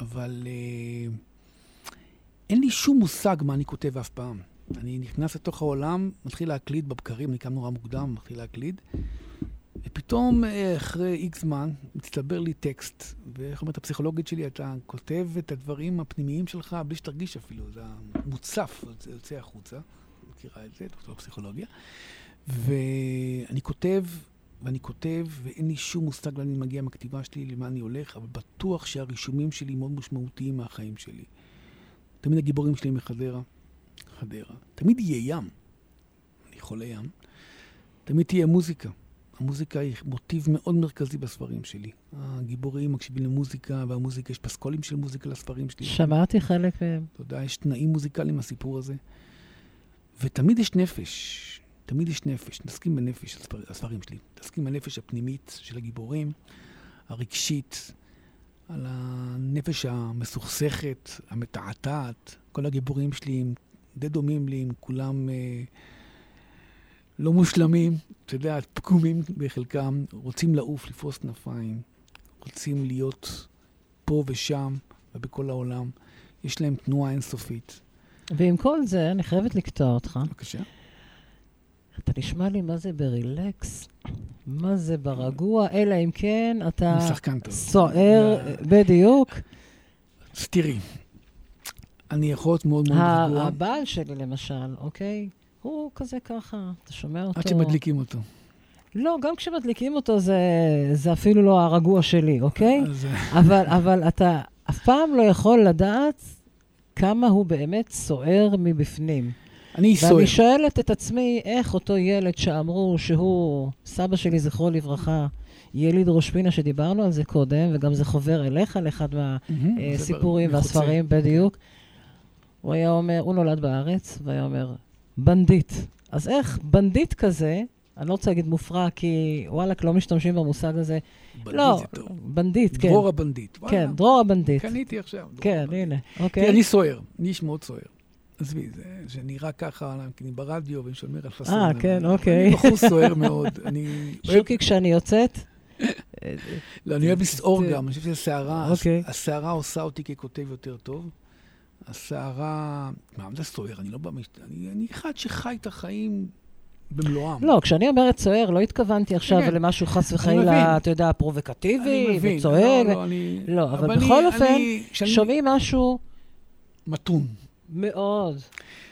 אבל אה, אין לי שום מושג מה אני כותב אף פעם. אני נכנס לתוך העולם, מתחיל להקליד בבקרים, אני קם נורא מוקדם, מתחיל להקליד, ופתאום, אה, אחרי איקס זמן, מצטבר לי טקסט. ואיך אומרת הפסיכולוגית שלי, אתה כותב את הדברים הפנימיים שלך בלי שתרגיש אפילו, זה מוצף, זה יוצא החוצה. מכירה את זה, דוקטור פסיכולוגיה. ואני כותב, ואני כותב, ואין לי שום מושג לאן אני מגיע מהכתיבה שלי, למה אני הולך, אבל בטוח שהרישומים שלי מאוד משמעותיים מהחיים שלי. תמיד הגיבורים שלי מחדרה, חדרה. תמיד יהיה ים. אני חולה ים. תמיד תהיה מוזיקה. המוזיקה היא מוטיב מאוד מרכזי בספרים שלי. הגיבורים מקשיבים למוזיקה, והמוזיקה, יש פסקולים של מוזיקה לספרים שלי. שמעתי חלק מהם. אתה יודע, יש תנאים מוזיקליים לסיפור הזה. ותמיד יש נפש, תמיד יש נפש. מתעסקים בנפש, הספר, הספרים שלי. מתעסקים בנפש הפנימית של הגיבורים, הרגשית, על הנפש המסוכסכת, המתעתעת. כל הגיבורים שלי הם די דומים לי, הם כולם אה, לא מושלמים, אתה יודע, פגומים בחלקם, רוצים לעוף, לפרוס כנפיים, רוצים להיות פה ושם ובכל העולם. יש להם תנועה אינסופית. ועם כל זה, אני חייבת לקטוע אותך. בבקשה. אתה נשמע לי מה זה ברילקס, מה זה ברגוע, אלא אם כן אתה שחקן טוב. סוער, לא. בדיוק. תראי, אני יכול להיות מאוד מאוד רגוע, הבעל שלי, למשל, אוקיי? הוא כזה ככה, אתה שומע אותו? עד שמדליקים אותו. לא, גם כשמדליקים אותו זה, זה אפילו לא הרגוע שלי, אוקיי? אז, אה, אבל, אבל אתה אף פעם לא יכול לדעת כמה הוא באמת סוער מבפנים. אני סוער. ואני שואלת את עצמי, איך אותו ילד שאמרו שהוא, סבא שלי, זכרו לברכה, יליד ראש פינה, שדיברנו על זה קודם, וגם זה חובר אליך לאחד מהסיפורים מחוצה. והספרים, בדיוק. הוא היה אומר, הוא נולד בארץ, והיה אומר, בנדיט. אז איך בנדיט כזה, אני לא רוצה להגיד מופרע, כי וואלכ, לא משתמשים במושג הזה. בנדיט לא, זה טוב. בנדיט, כן. דרור הבנדיט. וואלה, כן, דרור הבנדיט. קניתי עכשיו. כן, הבנדיט. הנה, אוקיי. אני סוער, אני איש מאוד סוער. עזבי, זה זה נראה ככה, אני ברדיו ואני שומר על פאסון. אה, כן, אני אוקיי. בחור סוער מאוד. אני שוקי, כשאני יוצאת, לא, אני אוהב לסעור גם, אני חושב שהסערה, אוקיי. הסערה עושה אותי ככותב יותר טוב. הסערה, מה, מה זה סוער? אני לא בא... אני אני אחד שחי את החיים במלואם. לא, כשאני אומרת סוער, לא התכוונתי עכשיו כן. למשהו חס. וחלילה, אתה יודע, פרובוקטיבי. וצועק. לא, לא, אני... לא, אבל אני- בכל אופן, אני- כשאני שומעים משהו מתון, מאוד.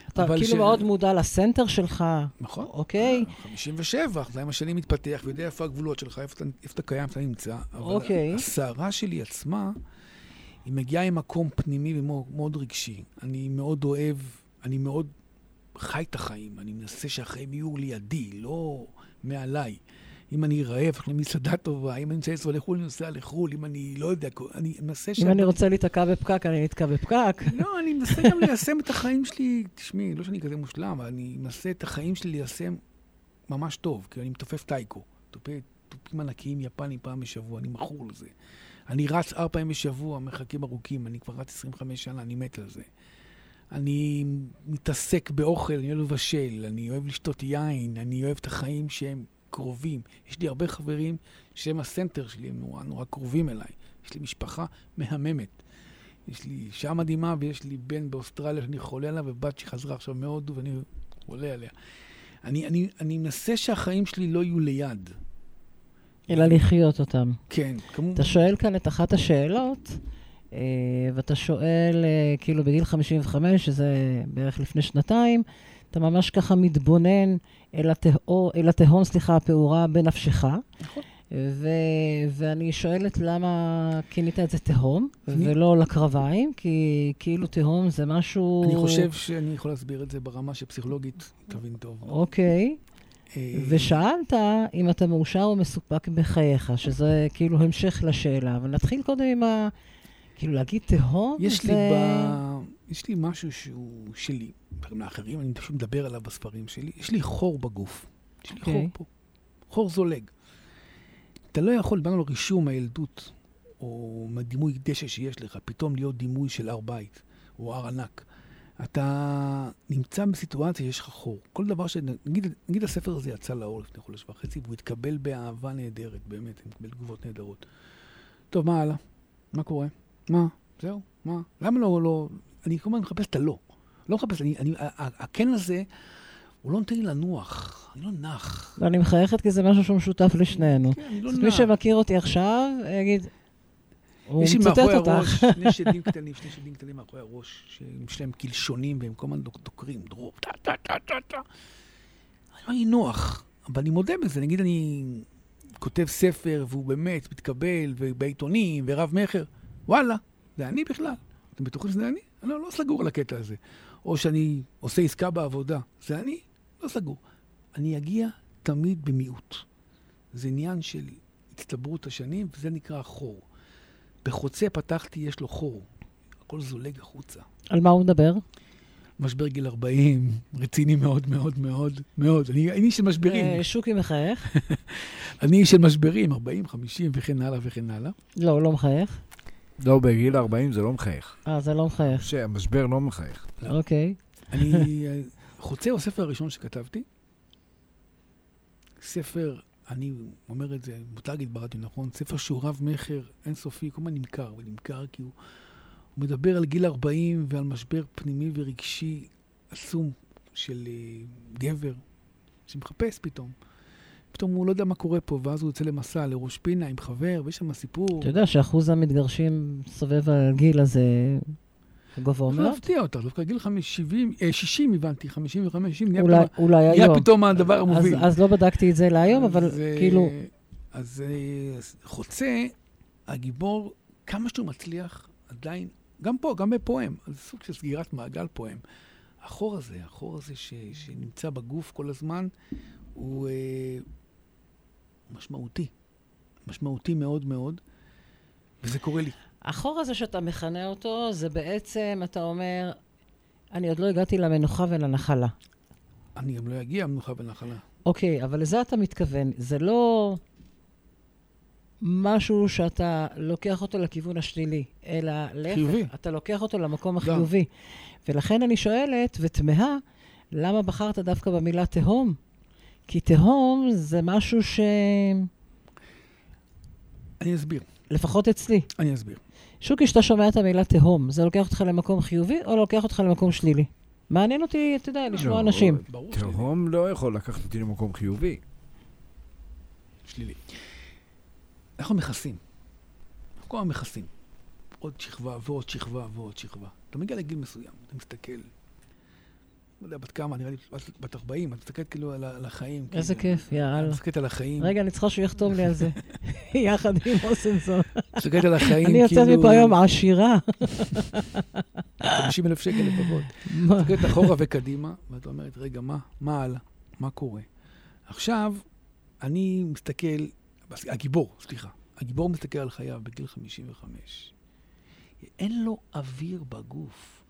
אתה אבל כאילו ש- מאוד מודע לסנטר שלך, נכון? אוקיי? אה, 57, זה עם השנים מתפתח, ויודע איפה הגבולות שלך, איפה אתה- איפה אתה קיים, איפה אתה נמצא. אבל אוקיי. הסערה שלי עצמה, היא מגיעה עם מקום פנימי ומאוד מאוד רגשי. אני מאוד אוהב, אני מאוד חי את החיים, אני מנסה שהחיים יהיו לידי, לא מעליי. אם אני רעב, אני מסעדה טובה, אם אני נמצא לנסוע לחו"ל, אני נוסע לחו"ל, אם אני לא יודע, אני מנסה ש... אם אני רוצה להיתקע בפקק, אני נתקע בפקק. לא, אני מנסה גם ליישם את החיים שלי, תשמעי, לא שאני כזה מושלם, אבל אני מנסה את החיים שלי ליישם ממש טוב, כי אני מתופף טייקו. תופי- תופים ענקיים יפנים פעם בשבוע, אני מכור לזה. אני רץ ארבע פעמים בשבוע, מרחקים ארוכים, אני כבר רץ 25 שנה, אני מת על זה. אני מתעסק באוכל, אני אוהב לבשל, אני אוהב לשתות יין, אני אוהב את החיים שהם קרובים. יש לי הרבה חברים שהם הסנטר שלי, הם נורא נורא קרובים אליי. יש לי משפחה מהממת. יש לי אישה מדהימה ויש לי בן באוסטרליה שאני חולה עליו, ובת שחזרה עכשיו מהודו ואני חולה עליה. אני, אני, אני מנסה שהחיים שלי לא יהיו ליד. אלא לחיות אותם. כן, כמובן. אתה שואל כאן את אחת השאלות, אה, ואתה שואל, אה, כאילו בגיל 55, שזה בערך לפני שנתיים, אתה ממש ככה מתבונן אל, התהו, אל התהום, סליחה, הפעורה בנפשך. נכון. ו- ואני שואלת למה כינית את זה תהום, אני- ולא לקרביים, כי כאילו תהום זה משהו... אני חושב שאני יכול להסביר את זה ברמה שפסיכולוגית תבין טוב. אוקיי. אה, ושאלת אם אתה מאושר ומסופק בחייך, שזה כאילו המשך לשאלה. אבל נתחיל קודם עם ה... כאילו להגיד תהום, יש לי, זה... ב... יש לי משהו שהוא שלי, דברים לאחרים, אני פשוט מדבר עליו בספרים שלי. יש לי חור בגוף. יש לי חור אוקיי. פה. חור זולג. אתה לא יכול, דיברנו על רישום מהילדות, או מהדימוי דשא שיש לך, פתאום להיות דימוי של הר בית, או הר ענק. אתה נמצא בסיטואציה, יש לך חור. כל דבר ש... נגיד, נגיד הספר הזה יצא לאור לפני חודש וחצי, והוא התקבל באהבה נהדרת, באמת, הוא מקבל תגובות נהדרות. טוב, מה הלאה? מה קורה? מה? זהו? מה? למה לא, לא... אני כל הזמן מחפש את הלא. לא מחפש, אני, אני, הכן הזה, הוא לא נותן לי לנוח. אני לא נח. ואני מחייכת כי זה משהו שהוא משותף לשנינו. כן, אני לא נח. מי שמכיר אותי עכשיו, יגיד, הוא יש לי מצטט מאחורי אותך. הראש שני שדים קטנים, שני שדים קטנים מאחורי הראש, שיש להם קלשונים והם כל הזמן דוק- דוקרים, דרור, טה טה טה טה טה. לא לי נוח, אבל אני מודה בזה. נגיד אני כותב ספר והוא באמת מתקבל, ובעיתונים, ורב-מכר, וואלה, זה אני בכלל. אתם בטוחים שזה אני? אני לא, לא סגור על הקטע הזה. או שאני עושה עסקה בעבודה, זה אני? לא סגור. אני אגיע תמיד במיעוט. זה עניין של הצטברות השנים, וזה נקרא חור. בחוצה פתחתי, יש לו חור. הכל זולג החוצה. על מה הוא מדבר? משבר גיל 40, רציני מאוד מאוד מאוד מאוד. אני אני איש של משברים. אה, שוקי מחייך. אני איש של משברים, 40, 50 וכן הלאה וכן הלאה. לא, הוא לא מחייך. לא, בגיל 40 זה לא מחייך. אה, זה לא מחייך. שהמשבר לא מחייך. אוקיי. אני... אה, חוצה הוא הספר הראשון שכתבתי. ספר, אני אומר את זה, מותר להגיד ברדיו, נכון? ספר שהוא רב-מכר אינסופי, כל הזמן נמכר, ונמכר כי הוא, הוא מדבר על גיל 40 ועל משבר פנימי ורגשי עצום של אה, גבר, שמחפש פתאום. פתאום הוא לא יודע מה קורה פה, ואז הוא יוצא למסע לראש פינה עם חבר, ויש שם סיפור. אתה יודע שאחוז המתגרשים סובב הגיל הזה גבוה לא מאוד? להפתיע אותך, דווקא גיל 50, אה, 60 הבנתי, 55, 60, נהיה אולי- פתאום- אולי נהיה היום. פתאום הדבר אז- המוביל. אז לא בדקתי את זה להיום, אבל אז, אה, כאילו... אז אה, חוצה, הגיבור, כמה שהוא מצליח, עדיין, גם פה, גם בפועם, זה סוג של סגירת מעגל פועם. החור הזה, החור הזה ש, שנמצא בגוף כל הזמן, הוא אה, משמעותי. משמעותי מאוד מאוד, וזה קורה לי. החור הזה שאתה מכנה אותו, זה בעצם, אתה אומר, אני עוד לא הגעתי למנוחה ולנחלה. אני גם לא אגיע מנוחה ונחלה. אוקיי, אבל לזה אתה מתכוון. זה לא משהו שאתה לוקח אותו לכיוון השלילי, אלא להפך, חיובי. אתה לוקח אותו למקום גם. החיובי. ולכן אני שואלת ותמהה, למה בחרת דווקא במילה תהום? כי תהום זה משהו ש... אני אסביר, לפחות אצלי. אני אסביר. שוקי, כשאתה שומע את המילה תהום, זה לוקח אותך למקום חיובי או לוקח אותך למקום שלילי? מעניין אותי, אתה יודע, לשמוע לא, אנשים. ברור שלילי. תהום לא יכול לקחת אותי למקום חיובי. שלילי. אנחנו מכסים. אנחנו כל הזמן מכסים. עוד שכבה ועוד שכבה ועוד שכבה. אתה מגיע לגיל מסוים, אתה מסתכל, לא יודע, בת כמה, נראה לי בת- בת 40, אתה מסתכל כאילו על החיים. איזה כאילו. כיף, יאללה. אתה מסתכלת על החיים. רגע, אני צריכה שהוא יחתום לי על זה, יחד עם אוסנסון. מסתכלת על החיים, אני יוצאת כאילו... מפה היום עשירה. 50 אלף שקל לפחות. מה? מסתכלת אחורה וקדימה, ואת אומרת, רגע, מה? מה הלאה? מה קורה? עכשיו, אני מסתכל, הגיבור, סליחה, הגיבור מסתכל על חייו בגיל 55. אין לו אוויר בגוף.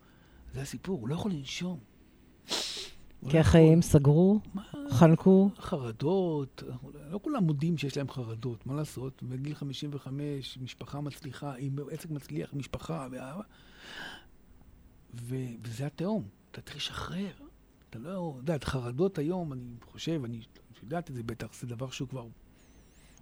זה הסיפור, הוא לא יכול לנשום. כי לא החיים סגרו, יכול. מה? חנקו. חרדות, לא כולם מודים שיש להם חרדות, מה לעשות? בגיל 55, משפחה מצליחה, אם עסק מצליח, משפחה ואהבה. ו- וזה התהום, אתה צריך לשחרר. אתה לא, יודעת, חרדות היום, אני חושב, אני יודעת את זה בטח, זה דבר שהוא כבר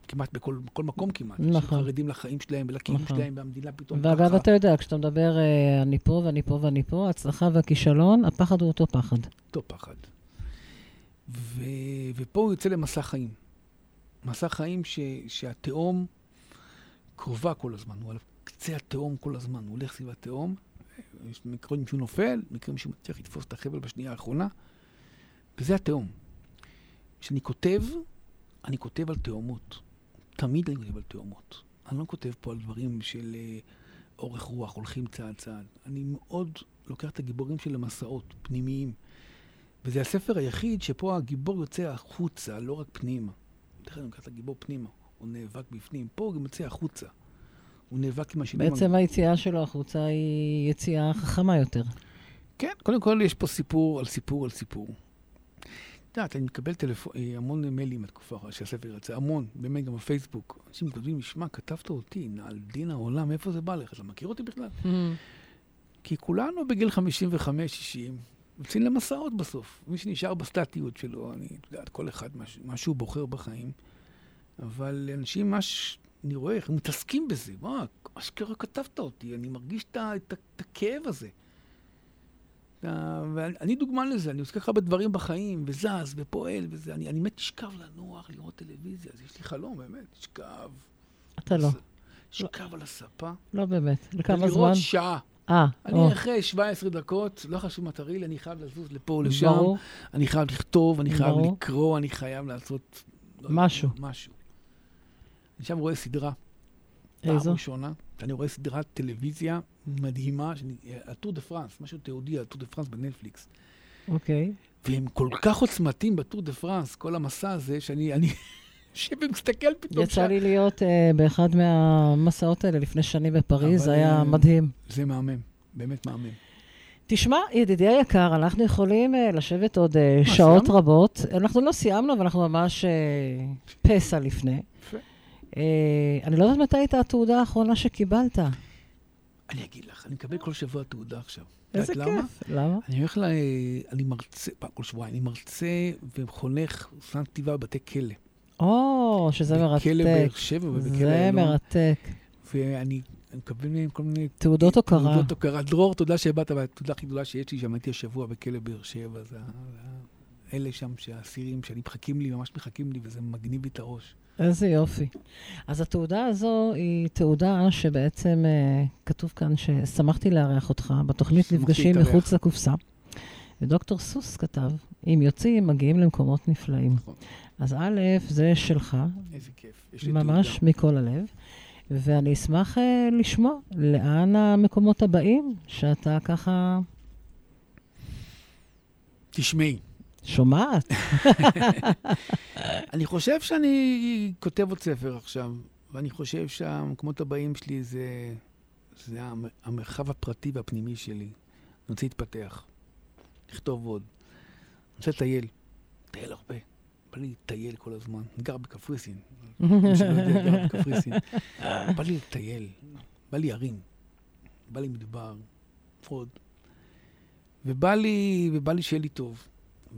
כמעט בכל, בכל מקום כמעט. נכון. חרדים לחיים שלהם ולקיום נכון. שלהם, והמדינה פתאום ואגב, ככה. אתה יודע, כשאתה מדבר אה, אני פה ואני פה ואני פה, ההצלחה והכישלון, הפחד הוא אותו פחד. אותו פחד. ו... ופה הוא יוצא למסע חיים. מסע חיים ש... שהתהום קרובה כל הזמן, הוא על קצה התהום כל הזמן, הוא הולך סביב התהום, יש מקרים שהוא נופל, מקרים שהוא מצליח לתפוס את החבל בשנייה האחרונה, וזה התהום. כשאני כותב, אני כותב על תהומות. תמיד אני כותב על תהומות. אני לא כותב פה על דברים של אה, אורך רוח, הולכים צעד צעד. אני מאוד לוקח את הגיבורים שלי למסעות פנימיים. וזה הספר היחיד שפה הגיבור יוצא החוצה, לא רק פנימה. כלל אני לוקח את הגיבור פנימה, הוא נאבק בפנים. פה הוא גם יוצא החוצה. הוא נאבק עם השני. בעצם היציאה שלו החוצה היא יציאה חכמה יותר. כן, קודם כל יש פה סיפור על סיפור על סיפור. את יודעת, אני מקבל טלפון, אה, המון מיילים בתקופה שהספר יצא, המון, באמת גם בפייסבוק. אנשים כותבים, שמע, כתבת אותי, על דין העולם, איפה זה בא לך? אתה מכיר אותי בכלל? כי כולנו בגיל 55-60 יוצאים למסעות בסוף. מי שנשאר בסטטיות שלו, אני, את יודעת, כל אחד מה, שהוא בוחר בחיים. אבל אנשים, מה ש... אני רואה איך הם מתעסקים בזה. מה, אשכרה כתבת אותי, אני מרגיש את הכאב הזה. ואני אני דוגמה לזה, אני עושה ככה בדברים בחיים, וזז, ופועל, וזה. אני, אני מת לשכב לנוח, לראות טלוויזיה, אז יש לי חלום, באמת, לשכב. אתה לא, לשכב על הספה. לא באמת. לכמה זמן? ולראות שעה. אה, אני או, אחרי 17 דקות, לא חשוב מה תראי לי, אני חייב לזוז לפה או לשם. ברור. אני חייב לכתוב, אני חייב ברור. לקרוא, אני חייב לעשות... לא משהו. משהו. אני שם רואה סדרה. איזו? פעם ראשונה, אני רואה סדרת טלוויזיה מדהימה, הטור דה פרנס, משהו תיעודי, הטור דה פרנס בנטפליקס. אוקיי. והם כל כך עוצמתיים בטור דה פרנס, כל המסע הזה, שאני אני יושב ומסתכל פתאום יצא לי להיות אה, באחד מהמסעות האלה לפני שנים בפריז, זה היה אה, מדהים. זה מהמם, באמת מהמם. תשמע, ידידי היקר, אנחנו יכולים uh, לשבת עוד uh, שעות סיימנו? רבות. אנחנו לא סיימנו, אבל אנחנו ממש uh, פסע לפני. Uh, אני לא יודעת מתי הייתה התעודה האחרונה שקיבלת. אני אגיד לך, אני מקבל כל שבוע תעודה עכשיו. איזה יודעת למה? כיף. למה? אני הולך ל... אני מרצה, פעם כל שבועיים, אני מרצה וחונך סנט כתיבה בבתי כלא. או, שזה בכלא מרתק. באר שבע ובכלא זה איילון. מרתק. ואני אני מקבל מהם כל מיני... תעודות הוקרה. תעודות הוקרה. דרור, תודה שבאת, והתעודה הכי גדולה שיש לי, שם הייתי השבוע בכלא באר שבע. זה אלה שם, שהאסירים, שאני מחכים לי, ממש מחכים לי, וזה מגניב לי את הראש. איזה יופי. אז התעודה הזו היא תעודה שבעצם אה, כתוב כאן ששמחתי לארח אותך בתוכנית נפגשים. מחוץ לקופסה. ודוקטור סוס כתב, אם יוצאים, מגיעים למקומות נפלאים. נכון. אז א', זה שלך, איזה כיף. יש לי ממש תעודה. מכל הלב. ואני אשמח אה, לשמוע לאן המקומות הבאים שאתה ככה תשמעי, שומעת. אני חושב שאני כותב עוד ספר עכשיו, ואני חושב שהמקומות הבאים שלי זה, זה המ- המרחב הפרטי והפנימי שלי. אני רוצה להתפתח, לכתוב עוד. אני רוצה לטייל, לטייל הרבה. בא לי לטייל כל הזמן. אני גר בקפריסין. בא לי לטייל, בא לי הרים, בא לי מדבר, עוד. ובא לי, ובא לי שיהיה לי טוב.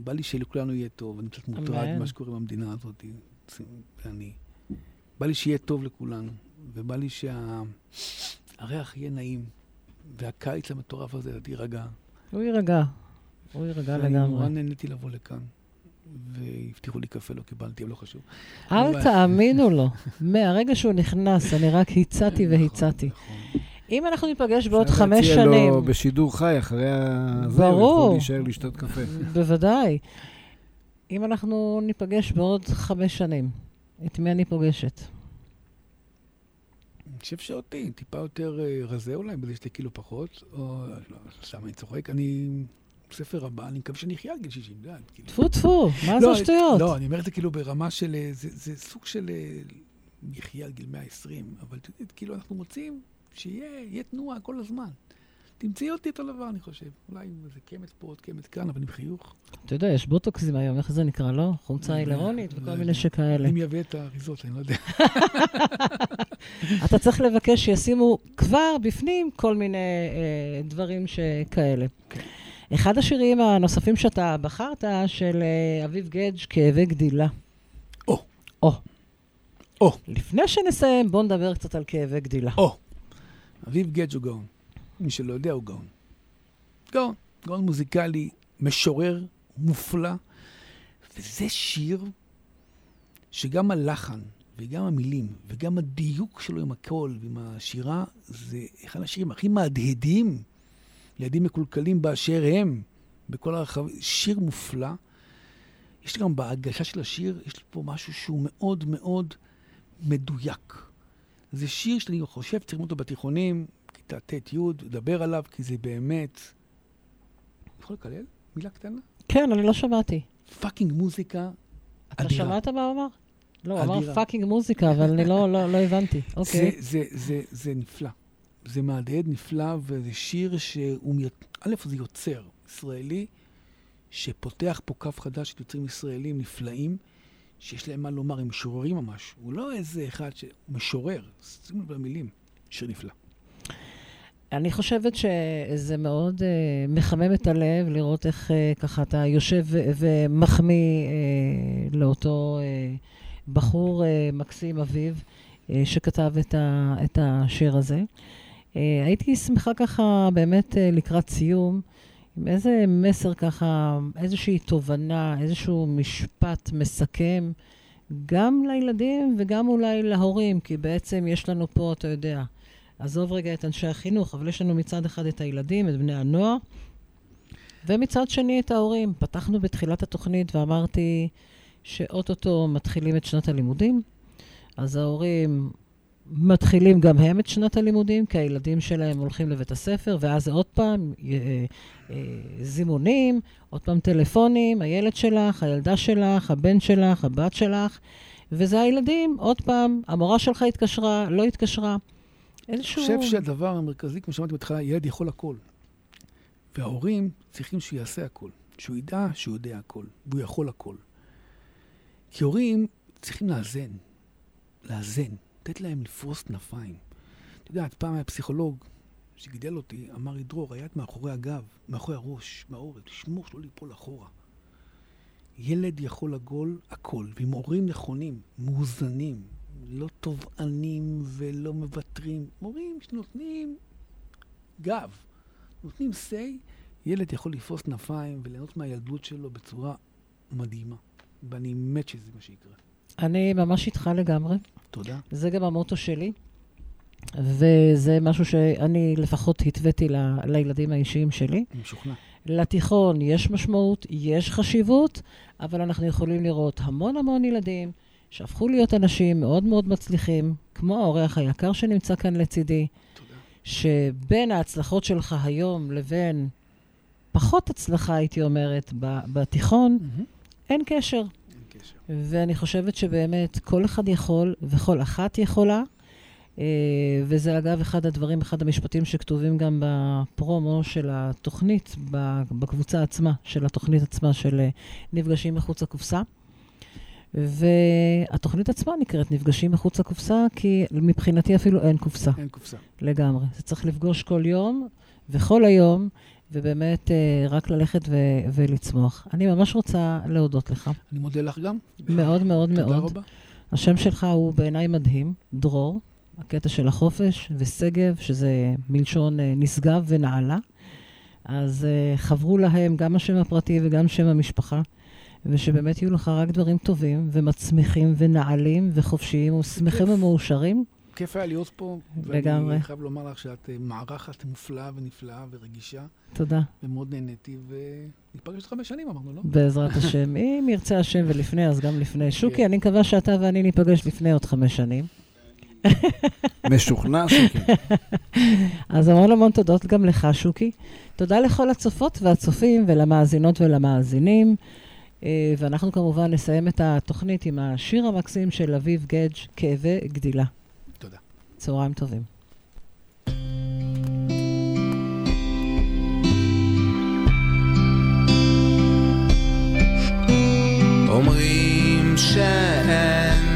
בא לי שלכולנו יהיה טוב. אני קצת מוטרד. ממה שקורה במדינה הזאת. ואני... בא לי שיהיה טוב לכולנו, ובא לי שהריח יהיה נעים, והקיץ המטורף הזה יירגע. הוא יירגע. הוא יירגע ואני נורא לגמרי. נהניתי לבוא לכאן. והבטיחו לי קפה, לא קיבלתי, אבל לא חשוב. אל תאמינו לו. מהרגע שהוא נכנס, אני רק הצעתי והצעתי. נכון, נכון. אם אנחנו ניפגש בעוד אפשר חמש להציע שנים, לו בשידור חי אחרי ה... זה, ברור. הוא יכול להישאר לשתות קפה. בוודאי. אם אנחנו ניפגש בעוד חמש שנים, את מי אני פוגשת? אני חושב שאותי, טיפה יותר אה, רזה אולי, בזה שתי קילו פחות, או... לא, סתם אני צוחק. אני... ספר הבא, אני מקווה שאני אחיה עד גיל 60, אתה יודע. כאילו. טפו טפו, מה זה לא, השטויות? לא, אני אומר את זה כאילו ברמה של... אה, זה, זה סוג של אה, יחיה עד גיל 120, אבל את יודעת, כאילו אנחנו רוצים שיהיה יהיה תנועה כל הזמן. תמצאי אותי אותו דבר, אני חושב. אולי עם איזה קמץ פה, עוד קמץ כאן, אבל עם חיוך. אתה יודע, יש בוטוקסים היום, איך זה נקרא, לא? חומצה יודע, הילרונית וכל יודע. מיני שכאלה. אני מייבא את האריזות, אני לא יודע. אתה צריך לבקש שישימו כבר בפנים כל מיני אה, דברים שכאלה. כן. אחד השירים הנוספים שאתה בחרת, של אה, אביב גדג', כאבי גדילה. או. או. או. לפני שנסיים, בואו נדבר קצת על כאבי גדילה. או, אביב גדג' הוא גאון. מי שלא יודע, הוא גאון. גאון. גאון מוזיקלי, משורר, מופלא. וזה שיר שגם הלחן, וגם המילים, וגם הדיוק שלו עם הקול ועם השירה, זה אחד השירים הכי מהדהדים לילדים מקולקלים באשר הם, בכל הרחב. שיר מופלא. יש גם בהגשה של השיר, יש פה משהו שהוא מאוד מאוד מדויק. זה שיר שאני חושב שצריכים אותו בתיכונים, כיתה ט'-י', לדבר עליו, כי זה באמת... יכול לקלל? מילה קטנה? כן, אני לא שמעתי. פאקינג מוזיקה אתה אדירה. שמעת מה הוא אמר? לא, הוא אמר. fucking מוזיקה, אבל אני לא, לא, לא הבנתי. אוקיי. זה, זה, זה, זה נפלא. זה מהדהד נפלא, וזה שיר שהוא... מי- א', זה יוצר ישראלי, שפותח פה קו חדש של יוצרים ישראלים נפלאים, שיש להם מה לומר, הם משוררים ממש. הוא לא איזה אחד ש... הוא משורר, שימו לב למילים. שיר נפלא. אני חושבת שזה מאוד uh, מחמם את הלב לראות איך uh, ככה אתה יושב ומחמיא uh, לאותו uh, בחור uh, מקסים אביב uh, שכתב את, ה- את השיר הזה. Uh, הייתי שמחה ככה באמת uh, לקראת סיום, עם איזה מסר ככה, איזושהי תובנה, איזשהו משפט מסכם, גם לילדים וגם אולי להורים, כי בעצם יש לנו פה, אתה יודע, עזוב רגע את אנשי החינוך, אבל יש לנו מצד אחד את הילדים, את בני הנוער, ומצד שני את ההורים. פתחנו בתחילת התוכנית ואמרתי שאו-טו-טו מתחילים את שנת הלימודים, אז ההורים מתחילים גם הם את שנת הלימודים, כי הילדים שלהם הולכים לבית הספר, ואז זה עוד פעם אה, אה, זימונים, עוד פעם טלפונים, הילד שלך, הילדה שלך, הבן שלך, הבת שלך, וזה הילדים, עוד פעם, המורה שלך התקשרה, לא התקשרה. אני איזשהו... חושב שהדבר המרכזי, כמו שאמרתי בהתחלה, ילד יכול הכל. וההורים צריכים שהוא יעשה הכל. שהוא ידע שהוא יודע הכל, והוא יכול הכל. כי הורים צריכים לאזן. לאזן. לתת להם לפרוס כנפיים. אתה יודע, פעם היה פסיכולוג שגידל אותי, אמר לי, דרור, היד מאחורי הגב, מאחורי הראש, בעורף, תשמור שלא ליפול אחורה. ילד יכול לגול הכל, ועם הורים נכונים, מאוזנים, לא תובענים ולא מוותרים. מורים שנותנים גב, נותנים say, ילד יכול לפרוס כנפיים וליהנות מהילדות שלו בצורה מדהימה, ואני מת שזה מה שיקרה. אני ממש איתך לגמרי. תודה. זה גם המוטו שלי, וזה משהו שאני לפחות התוויתי ל- לילדים האישיים שלי. אני משוכנע. לתיכון יש משמעות, יש חשיבות, אבל אנחנו יכולים לראות המון המון ילדים שהפכו להיות אנשים מאוד מאוד מצליחים, כמו האורח היקר שנמצא כאן לצידי, תודה. שבין ההצלחות שלך היום לבין פחות הצלחה, הייתי אומרת, בתיכון, מהמם. אין קשר. קשר. ואני חושבת שבאמת כל אחד יכול וכל אחת יכולה. אה, וזה אגב אחד הדברים, אחד המשפטים שכתובים גם בפרומו של התוכנית, בקבוצה עצמה, של התוכנית עצמה של אה, נפגשים מחוץ לקופסה. והתוכנית עצמה נקראת נפגשים מחוץ לקופסה, כי מבחינתי אפילו אין קופסה אין קופסה. לגמרי. זה צריך לפגוש כל יום וכל היום, ובאמת אה, רק ללכת ו- ולצמוח. אני ממש רוצה להודות לך. אני מודה לך גם. מאוד מאוד תודה מאוד. רבה. השם שלך הוא בעיניי מדהים, דרור, הקטע של החופש, ושגב, שזה מלשון אה, נשגב ונעלה. אז אה, חברו להם גם השם הפרטי וגם שם המשפחה, ושבאמת יהיו לך רק דברים טובים, ומצמיחים, ונעלים, וחופשיים, ושמחים. ומאושרים. כיף היה להיות פה. לגמרי. ואני חייב לומר לך שאת אה, מארחת מופלאה ונפלאה ורגישה, תודה. ומאוד נהניתי, וניפגש עוד חמש שנים, אמרנו, לא? בעזרת השם. אם ירצה השם ולפני, אז גם לפני. שוקי, כן. אני מקווה שאתה ואני ניפגש לפני עוד חמש שנים. משוכנע שכן. אז המון המון תודות גם לך, שוקי. תודה לכל הצופות והצופים ולמאזינות ולמאזינים. אה, ואנחנו כמובן נסיים את התוכנית עם השיר המקסים של אביב גדג', כאבי גדילה. צהריים טובים. אומרים שאין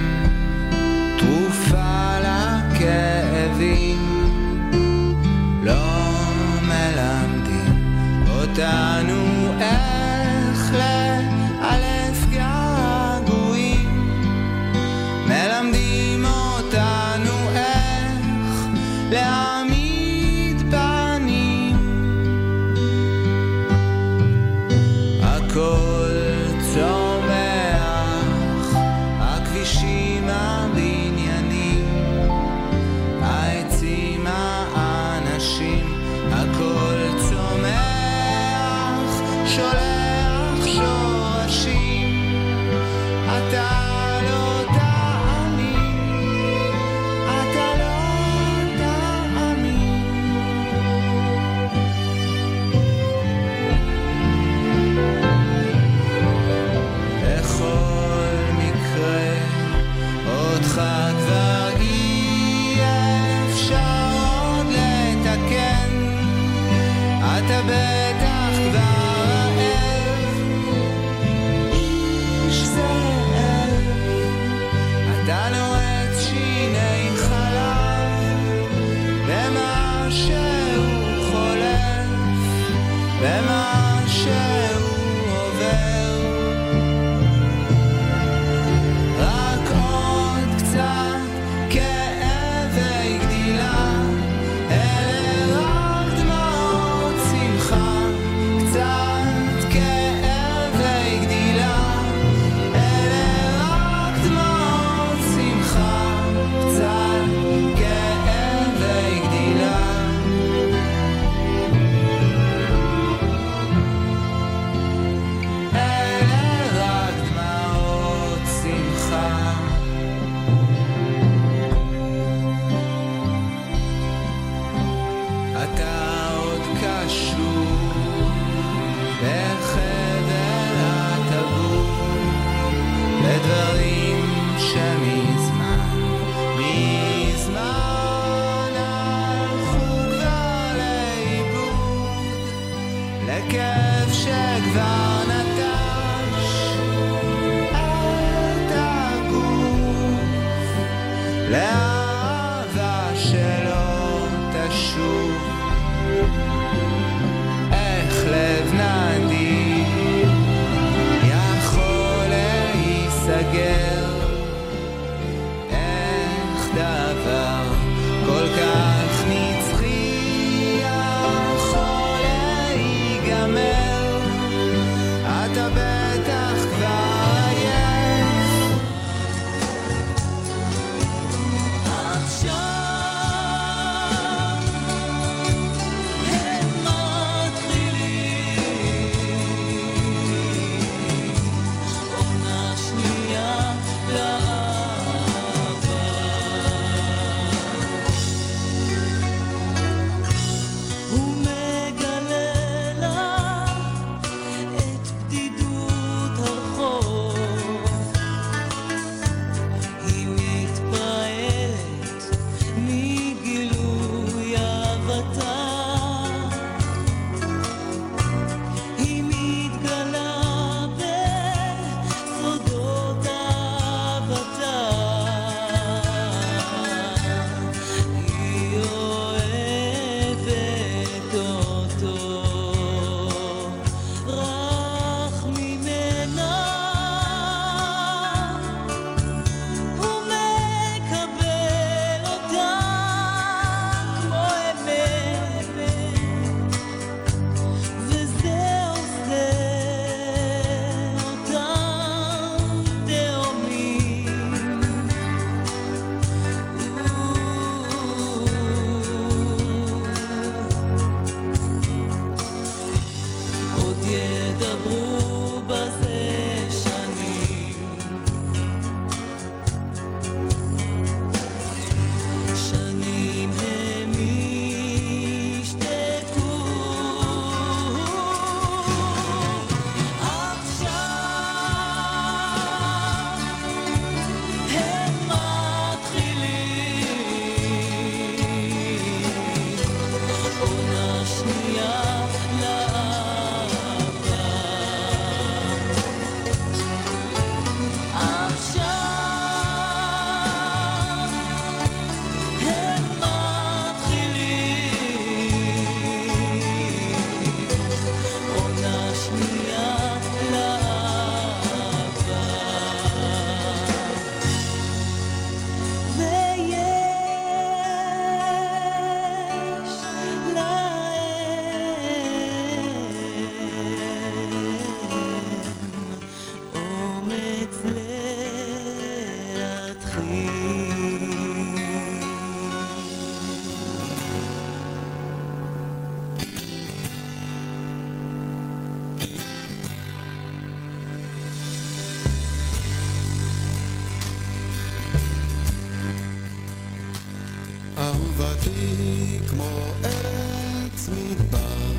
אהובתי כמו ארץ מדבר.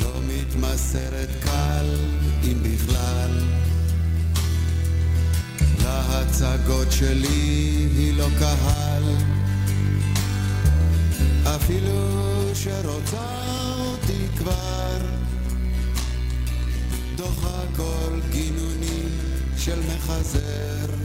לא מתמסרת קל אם בכלל. להצגות שלי היא לא קהל. אפילו שרוצה אותי כבר. דוחה כל גינונים של מחזר